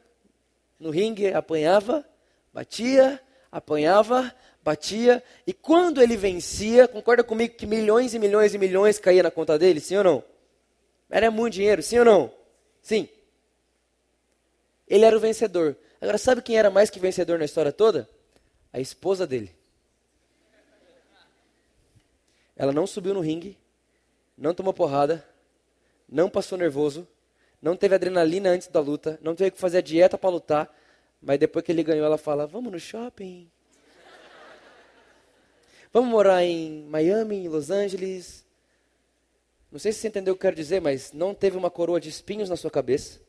no ringue, apanhava, batia, apanhava, batia, e quando ele vencia, concorda comigo que milhões e milhões e milhões caía na conta dele, sim ou não? Era muito dinheiro, sim ou não? Sim. Ele era o vencedor. Agora, sabe quem era mais que vencedor na história toda? A esposa dele. Ela não subiu no ringue, não tomou porrada, não passou nervoso, não teve adrenalina antes da luta, não teve que fazer a dieta para lutar, mas depois que ele ganhou, ela fala: Vamos no shopping. Vamos morar em Miami, em Los Angeles. Não sei se você entendeu o que eu quero dizer, mas não teve uma coroa de espinhos na sua cabeça.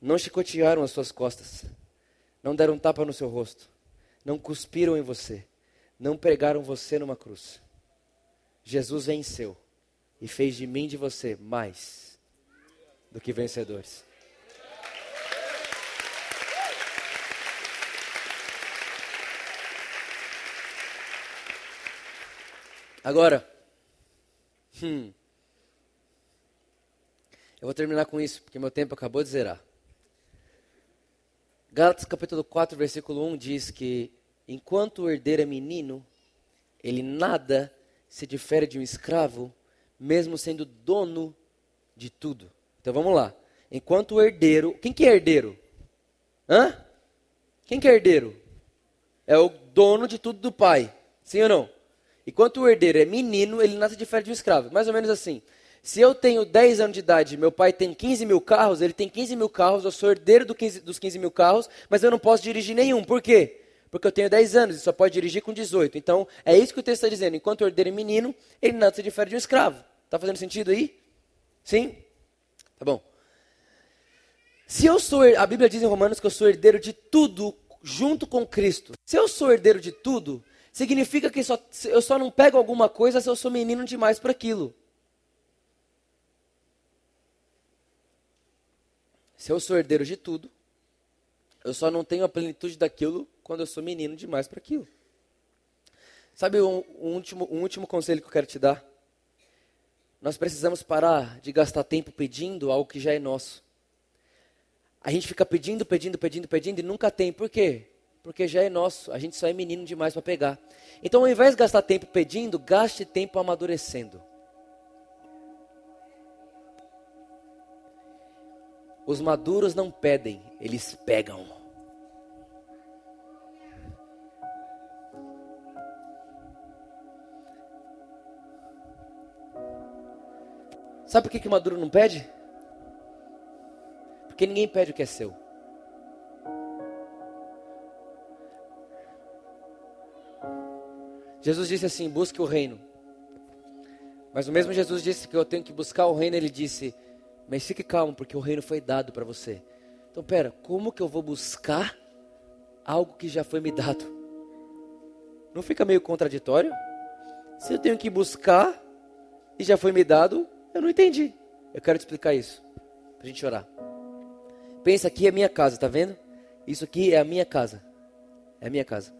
Não chicotearam as suas costas. Não deram tapa no seu rosto. Não cuspiram em você. Não pregaram você numa cruz. Jesus venceu e fez de mim e de você mais do que vencedores. Agora, hum, eu vou terminar com isso, porque meu tempo acabou de zerar. Gálatas capítulo 4, versículo 1 diz que enquanto o herdeiro é menino, ele nada se difere de um escravo, mesmo sendo dono de tudo. Então vamos lá. Enquanto o herdeiro. Quem que é herdeiro? Hã? Quem que é herdeiro? É o dono de tudo do pai. Sim ou não? Enquanto o herdeiro é menino, ele nasce difere de um escravo. Mais ou menos assim. Se eu tenho 10 anos de idade meu pai tem 15 mil carros, ele tem 15 mil carros, eu sou herdeiro do 15, dos 15 mil carros, mas eu não posso dirigir nenhum. Por quê? porque eu tenho 10 anos e só pode dirigir com 18. Então, é isso que o texto está dizendo. Enquanto o herdeiro é menino, ele não se difere de um escravo. Está fazendo sentido aí? Sim? Tá bom. Se eu sou, a Bíblia diz em Romanos que eu sou herdeiro de tudo junto com Cristo. Se eu sou herdeiro de tudo, significa que só, eu só não pego alguma coisa se eu sou menino demais para aquilo. Se eu sou herdeiro de tudo, eu só não tenho a plenitude daquilo quando eu sou menino demais para aquilo. Sabe um, um, último, um último conselho que eu quero te dar? Nós precisamos parar de gastar tempo pedindo algo que já é nosso. A gente fica pedindo, pedindo, pedindo, pedindo e nunca tem. Por quê? Porque já é nosso. A gente só é menino demais para pegar. Então, ao invés de gastar tempo pedindo, gaste tempo amadurecendo. Os maduros não pedem, eles pegam. Sabe por que, que maduro não pede? Porque ninguém pede o que é seu. Jesus disse assim: busque o reino. Mas o mesmo Jesus disse que eu tenho que buscar o reino, ele disse: mas fique calmo, porque o reino foi dado para você. Então, pera, como que eu vou buscar algo que já foi me dado? Não fica meio contraditório? Se eu tenho que buscar e já foi me dado, eu não entendi. Eu quero te explicar isso. Para a gente orar. Pensa aqui é minha casa, tá vendo? Isso aqui é a minha casa. É a minha casa.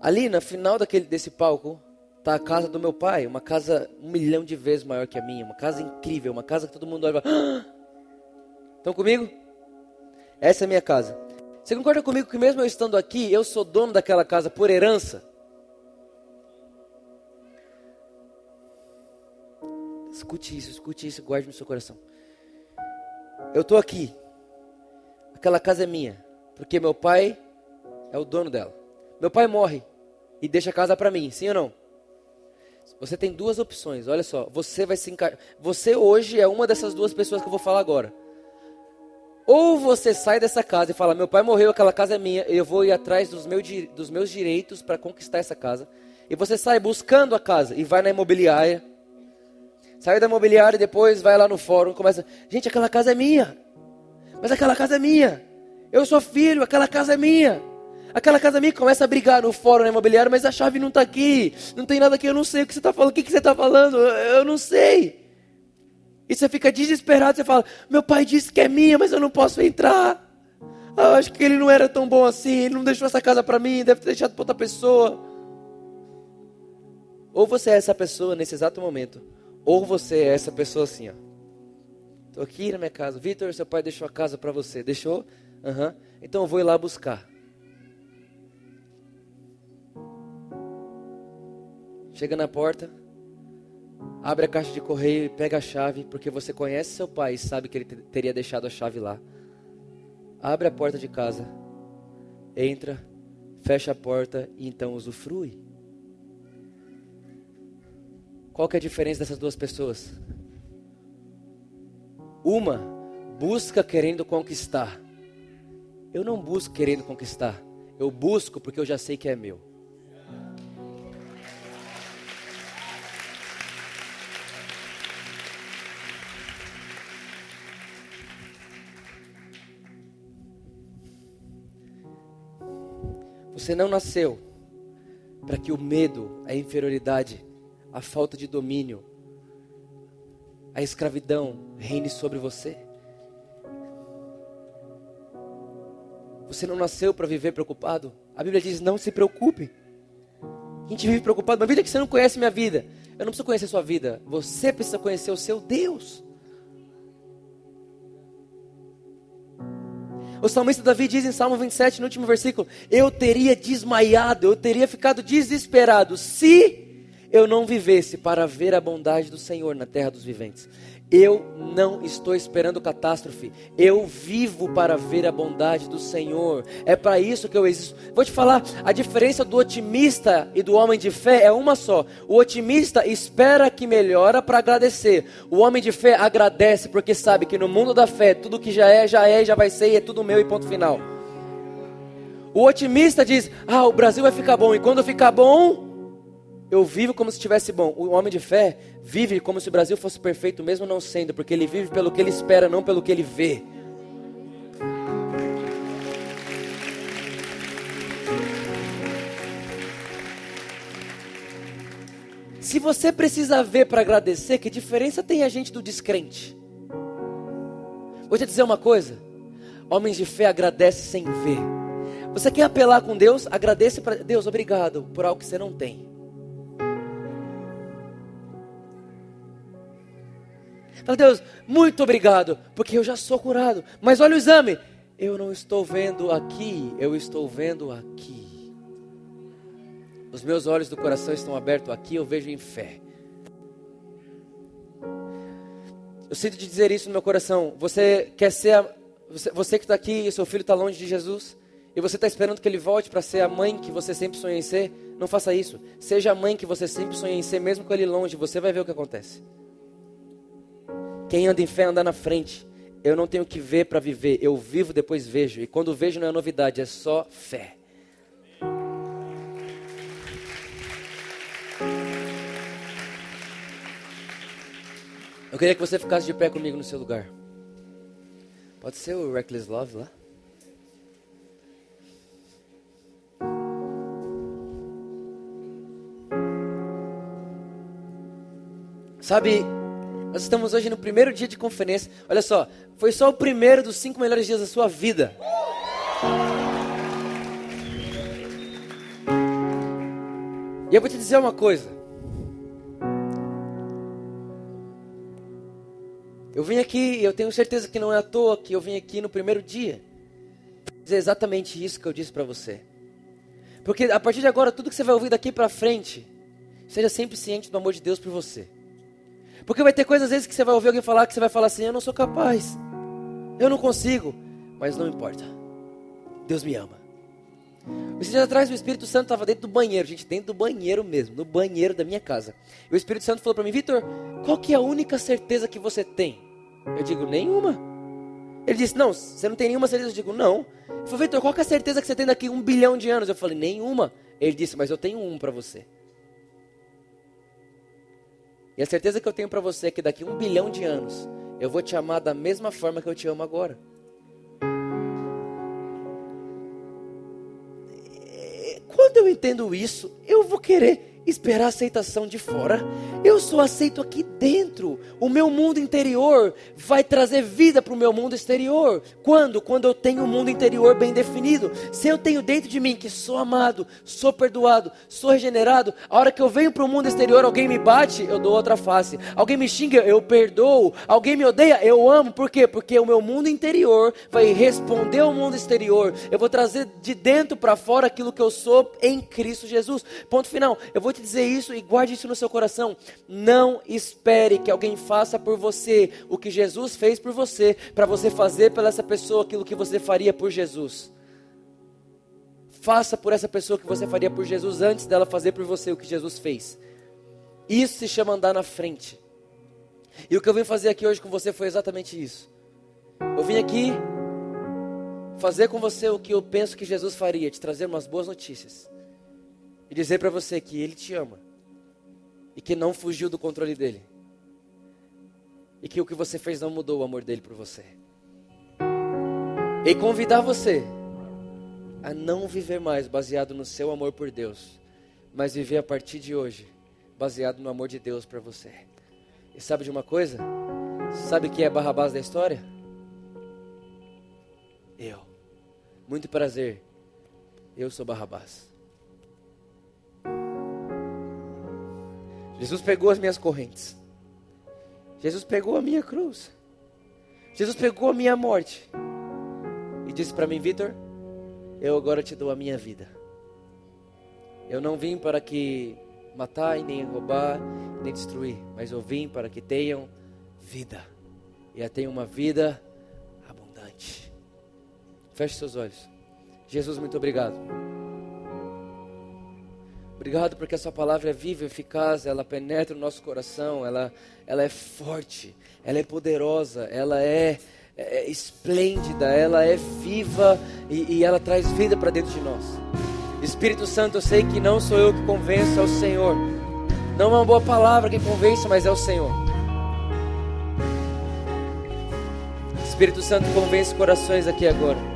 Ali no final daquele, desse palco está a casa do meu pai, uma casa um milhão de vezes maior que a minha, uma casa incrível, uma casa que todo mundo olha. Ah! Estão comigo? Essa é a minha casa. Você concorda comigo que mesmo eu estando aqui, eu sou dono daquela casa por herança? Escute isso, escute isso, guarde no seu coração. Eu estou aqui. Aquela casa é minha, porque meu pai é o dono dela. Meu pai morre e deixa a casa para mim, sim ou não? Você tem duas opções. Olha só, você vai se. Você hoje é uma dessas duas pessoas que eu vou falar agora. Ou você sai dessa casa e fala: Meu pai morreu, aquela casa é minha, eu vou ir atrás dos, meu, dos meus direitos para conquistar essa casa. E você sai buscando a casa e vai na imobiliária Sai da imobiliária e depois vai lá no fórum começa. Gente, aquela casa é minha. Mas aquela casa é minha. Eu sou filho, aquela casa é minha. Aquela casa é minha começa a brigar no fórum na imobiliária, mas a chave não está aqui. Não tem nada aqui, eu não sei o que você está falando. O que, você está falando? Eu, eu não sei. E você fica desesperado, você fala, meu pai disse que é minha, mas eu não posso entrar. Ah, eu acho que ele não era tão bom assim, ele não deixou essa casa para mim, deve ter deixado para outra pessoa. Ou você é essa pessoa nesse exato momento, ou você é essa pessoa assim, ó. Estou aqui na minha casa. Vitor, seu pai deixou a casa para você. Deixou? Uhum. Então eu vou ir lá buscar. Chega na porta, abre a caixa de correio e pega a chave, porque você conhece seu pai e sabe que ele teria deixado a chave lá. abre a porta de casa, entra, fecha a porta e então usufrui. Qual que é a diferença dessas duas pessoas? Uma busca querendo conquistar. Eu não busco querendo conquistar. Eu busco porque eu já sei que é meu. Você não nasceu para que o medo, a inferioridade, a falta de domínio, a escravidão reine sobre você. Você não nasceu para viver preocupado. A Bíblia diz: não se preocupe. A gente vive preocupado. Mas vida que você não conhece minha vida. Eu não preciso conhecer a sua vida. Você precisa conhecer o seu Deus. O salmista Davi diz em Salmo 27, no último versículo: Eu teria desmaiado, eu teria ficado desesperado se eu não vivesse para ver a bondade do Senhor na terra dos viventes. Eu não estou esperando catástrofe. Eu vivo para ver a bondade do Senhor. É para isso que eu existo. Vou te falar, a diferença do otimista e do homem de fé é uma só. O otimista espera que melhora para agradecer. O homem de fé agradece porque sabe que no mundo da fé tudo que já é, já é, já vai ser e é tudo meu e ponto final. O otimista diz: "Ah, o Brasil vai ficar bom e quando ficar bom, eu vivo como se estivesse bom. O homem de fé vive como se o Brasil fosse perfeito, mesmo não sendo, porque ele vive pelo que ele espera, não pelo que ele vê. Se você precisa ver para agradecer, que diferença tem a gente do descrente? Vou te dizer uma coisa: homens de fé agradecem sem ver. Você quer apelar com Deus? Agradeça para Deus, obrigado por algo que você não tem. Fala, Deus, muito obrigado, porque eu já sou curado. Mas olha o exame. Eu não estou vendo aqui, eu estou vendo aqui. Os meus olhos do coração estão abertos aqui, eu vejo em fé. Eu sinto de dizer isso no meu coração. Você quer ser a, você, você que está aqui e seu filho está longe de Jesus e você está esperando que ele volte para ser a mãe que você sempre sonhou em ser, não faça isso. Seja a mãe que você sempre sonhou em ser, mesmo com ele longe, você vai ver o que acontece. Quem anda em fé anda na frente. Eu não tenho que ver para viver, eu vivo depois vejo. E quando vejo não é novidade, é só fé. Eu queria que você ficasse de pé comigo no seu lugar. Pode ser o Reckless Love lá? Sabe, nós estamos hoje no primeiro dia de conferência. Olha só, foi só o primeiro dos cinco melhores dias da sua vida. E eu vou te dizer uma coisa. Eu vim aqui, e eu tenho certeza que não é à toa que eu vim aqui no primeiro dia. Dizer exatamente isso que eu disse para você. Porque a partir de agora, tudo que você vai ouvir daqui para frente, seja sempre ciente do amor de Deus por você. Porque vai ter coisas às vezes que você vai ouvir alguém falar que você vai falar assim: eu não sou capaz, eu não consigo, mas não importa. Deus me ama. Esses dias atrás o Espírito Santo estava dentro do banheiro, gente, dentro do banheiro mesmo, no banheiro da minha casa. E o Espírito Santo falou para mim, Vitor, qual que é a única certeza que você tem? Eu digo, nenhuma. Ele disse, não, você não tem nenhuma certeza? Eu digo, não. Ele falou, Vitor, qual que é a certeza que você tem daqui um bilhão de anos? Eu falei, nenhuma. Ele disse, mas eu tenho um para você. E a certeza que eu tenho para você é que daqui um bilhão de anos eu vou te amar da mesma forma que eu te amo agora. Quando eu entendo isso, eu vou querer esperar a aceitação de fora. Eu sou aceito aqui dentro. O meu mundo interior vai trazer vida para o meu mundo exterior. Quando? Quando eu tenho um mundo interior bem definido. Se eu tenho dentro de mim que sou amado, sou perdoado, sou regenerado, a hora que eu venho para o mundo exterior, alguém me bate, eu dou outra face. Alguém me xinga, eu perdoo. Alguém me odeia, eu amo. Por quê? Porque o meu mundo interior vai responder ao mundo exterior. Eu vou trazer de dentro para fora aquilo que eu sou em Cristo Jesus. Ponto final. Eu vou te dizer isso e guarde isso no seu coração. Não espere que alguém faça por você o que Jesus fez por você, para você fazer pela essa pessoa aquilo que você faria por Jesus. Faça por essa pessoa que você faria por Jesus antes dela fazer por você o que Jesus fez. Isso se chama andar na frente. E o que eu vim fazer aqui hoje com você foi exatamente isso. Eu vim aqui fazer com você o que eu penso que Jesus faria, te trazer umas boas notícias. E dizer para você que Ele te ama. E que não fugiu do controle dele. E que o que você fez não mudou o amor dele por você. E convidar você a não viver mais baseado no seu amor por Deus, mas viver a partir de hoje baseado no amor de Deus para você. E sabe de uma coisa? Sabe quem é Barrabás da história? Eu. Muito prazer. Eu sou Barrabás. Jesus pegou as minhas correntes. Jesus pegou a minha cruz. Jesus pegou a minha morte. E disse para mim, Vitor, eu agora te dou a minha vida. Eu não vim para que matar e nem roubar, nem destruir, mas eu vim para que tenham vida. E a tenham uma vida abundante. Feche seus olhos. Jesus, muito obrigado. Obrigado porque a sua palavra é viva eficaz, ela penetra o nosso coração, ela, ela é forte, ela é poderosa, ela é, é, é esplêndida, ela é viva e, e ela traz vida para dentro de nós. Espírito Santo, eu sei que não sou eu que convenço, é o Senhor. Não é uma boa palavra que convence, mas é o Senhor. Espírito Santo, convence corações aqui agora.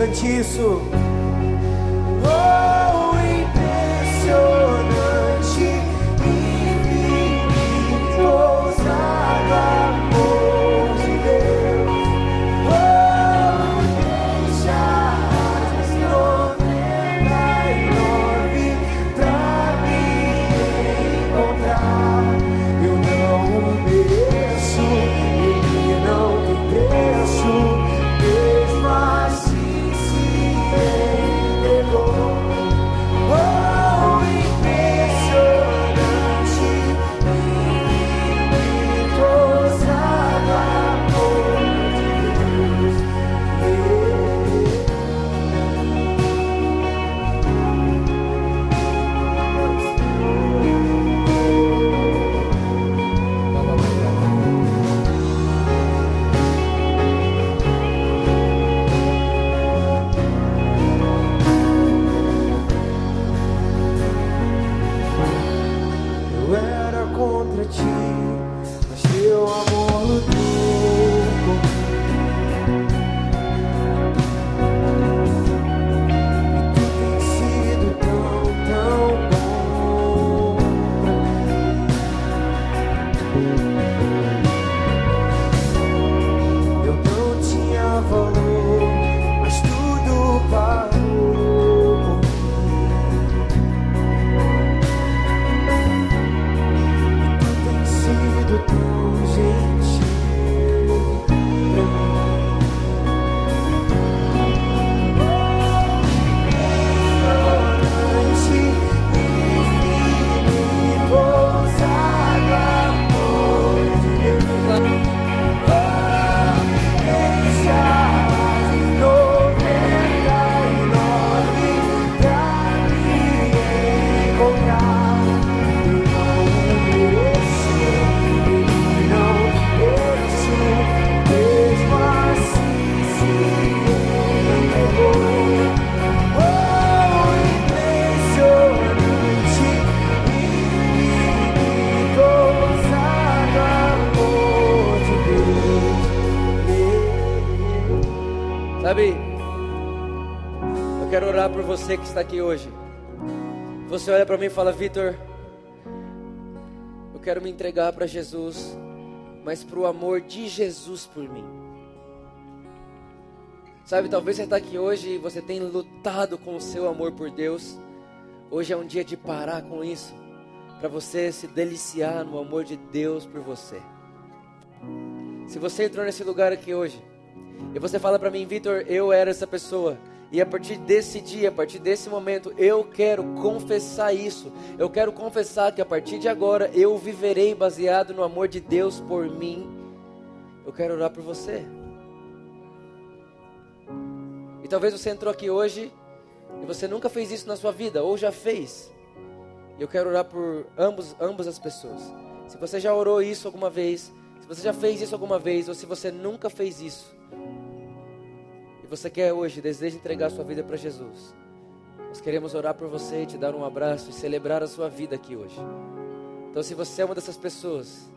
Yeah. Que está aqui hoje. Você olha para mim e fala, Vitor, eu quero me entregar para Jesus, mas para o amor de Jesus por mim. Sabe, talvez você está aqui hoje e você tem lutado com o seu amor por Deus. Hoje é um dia de parar com isso, para você se deliciar no amor de Deus por você. Se você entrou nesse lugar aqui hoje e você fala para mim, Vitor, eu era essa pessoa e a partir desse dia, a partir desse momento, eu quero confessar isso. Eu quero confessar que a partir de agora eu viverei baseado no amor de Deus por mim. Eu quero orar por você. E talvez você entrou aqui hoje e você nunca fez isso na sua vida, ou já fez. Eu quero orar por ambos, ambas as pessoas. Se você já orou isso alguma vez, se você já fez isso alguma vez, ou se você nunca fez isso, você quer hoje, deseja entregar sua vida para Jesus, nós queremos orar por você, te dar um abraço e celebrar a sua vida aqui hoje. Então, se você é uma dessas pessoas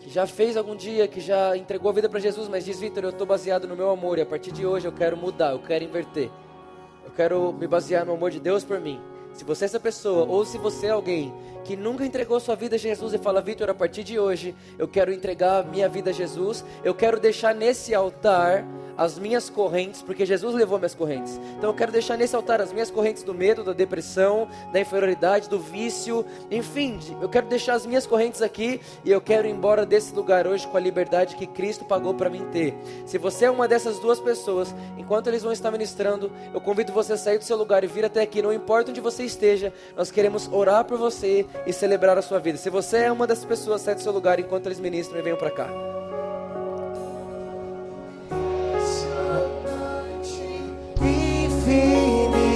que já fez algum dia, que já entregou a vida para Jesus, mas diz, Vitor, eu estou baseado no meu amor e a partir de hoje eu quero mudar, eu quero inverter. Eu quero me basear no amor de Deus por mim. Se você é essa pessoa, ou se você é alguém que nunca entregou sua vida a Jesus e fala, Vitor, a partir de hoje eu quero entregar minha vida a Jesus, eu quero deixar nesse altar as minhas correntes, porque Jesus levou minhas correntes. Então eu quero deixar nesse altar as minhas correntes do medo, da depressão, da inferioridade, do vício, enfim, eu quero deixar as minhas correntes aqui e eu quero ir embora desse lugar hoje com a liberdade que Cristo pagou para mim ter. Se você é uma dessas duas pessoas, enquanto eles vão estar ministrando, eu convido você a sair do seu lugar e vir até aqui, não importa onde você esteja, nós queremos orar por você e celebrar a sua vida. Se você é uma dessas pessoas, sai do seu lugar enquanto eles ministram e venham para cá. Infinito.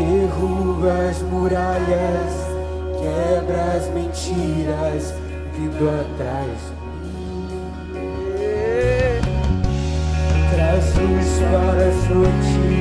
Derruba as muralhas, quebra as mentiras, vindo atrás de mim. Traz luz para as noites.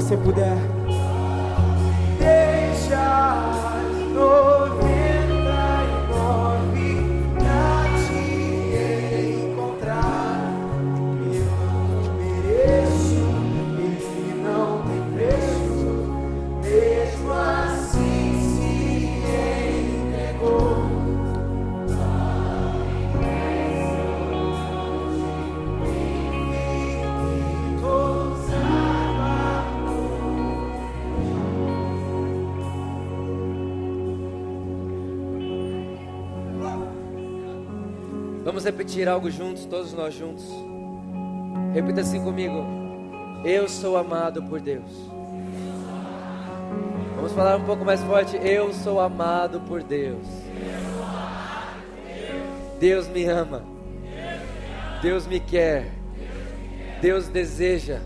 Você puder. Vamos repetir algo juntos, todos nós juntos. Repita assim comigo. Eu sou amado por Deus. Vamos falar um pouco mais forte. Eu sou amado por Deus. Deus me ama. Deus me quer. Deus deseja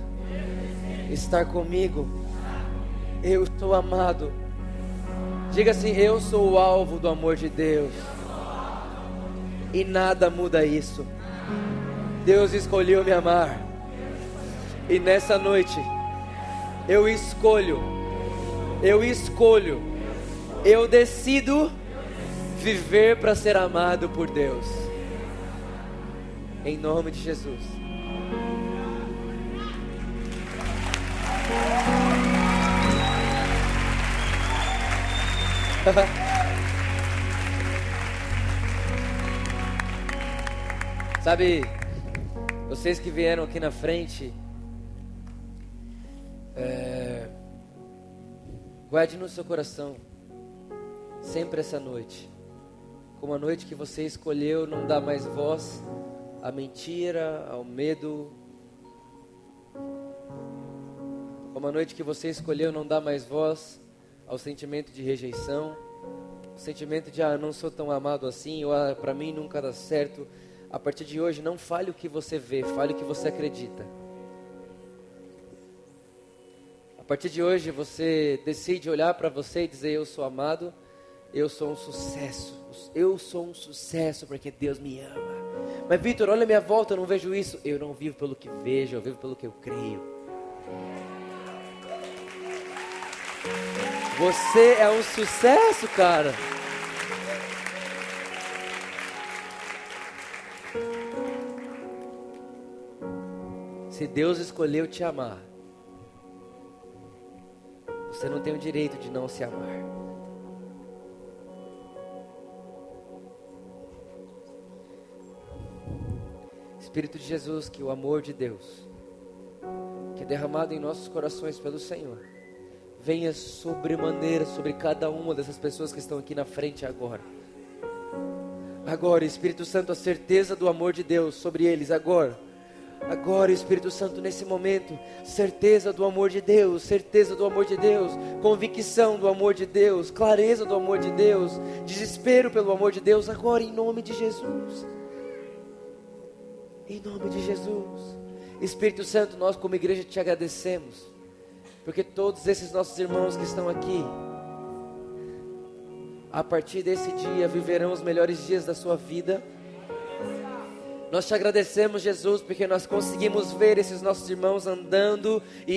estar comigo. Eu sou amado. Diga assim: Eu sou o alvo do amor de Deus. E nada muda isso. Deus escolheu me amar. E nessa noite, eu escolho, eu escolho, eu decido viver para ser amado por Deus. Em nome de Jesus. Sabe, vocês que vieram aqui na frente, é, guarde no seu coração sempre essa noite, como a noite que você escolheu não dar mais voz à mentira, ao medo, como a noite que você escolheu não dar mais voz ao sentimento de rejeição, o sentimento de ah, não sou tão amado assim, ou ah, para mim nunca dá certo. A partir de hoje, não fale o que você vê, fale o que você acredita. A partir de hoje, você decide olhar para você e dizer: Eu sou amado, eu sou um sucesso. Eu sou um sucesso porque Deus me ama. Mas, Vitor, olha a minha volta, eu não vejo isso. Eu não vivo pelo que vejo, eu vivo pelo que eu creio. Você é um sucesso, cara. Se Deus escolheu te amar, você não tem o direito de não se amar. Espírito de Jesus, que o amor de Deus, que é derramado em nossos corações pelo Senhor, venha sobremaneira sobre cada uma dessas pessoas que estão aqui na frente agora. Agora, Espírito Santo, a certeza do amor de Deus sobre eles agora. Agora, Espírito Santo, nesse momento, certeza do amor de Deus, certeza do amor de Deus, convicção do amor de Deus, clareza do amor de Deus, desespero pelo amor de Deus, agora em nome de Jesus. Em nome de Jesus. Espírito Santo, nós como igreja te agradecemos, porque todos esses nossos irmãos que estão aqui, a partir desse dia, viverão os melhores dias da sua vida nós te agradecemos, Jesus, porque nós conseguimos ver esses nossos irmãos andando e,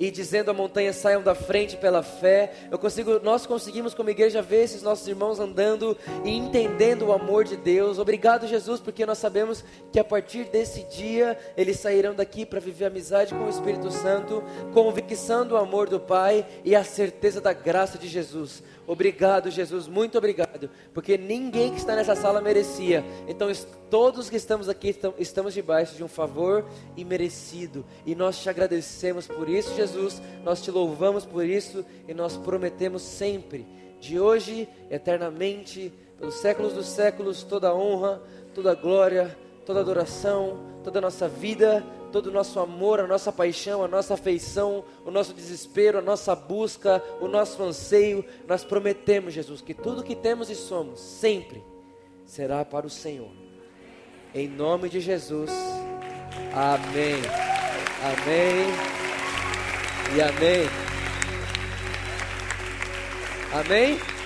e, e, dizendo a montanha saiam da frente pela fé. Eu consigo, nós conseguimos como igreja ver esses nossos irmãos andando e entendendo o amor de Deus. Obrigado, Jesus, porque nós sabemos que a partir desse dia eles sairão daqui para viver amizade com o Espírito Santo, convicção do amor do Pai e a certeza da graça de Jesus. Obrigado, Jesus, muito obrigado, porque ninguém que está nessa sala merecia. Então, todos que estamos aqui estamos debaixo de um favor imerecido. E nós te agradecemos por isso, Jesus. Nós te louvamos por isso e nós prometemos sempre, de hoje eternamente, pelos séculos dos séculos, toda honra, toda glória, toda adoração, toda a nossa vida todo o nosso amor, a nossa paixão, a nossa afeição, o nosso desespero, a nossa busca, o nosso anseio. Nós prometemos, Jesus, que tudo que temos e somos, sempre será para o Senhor. Em nome de Jesus. Amém. Amém. E amém. Amém.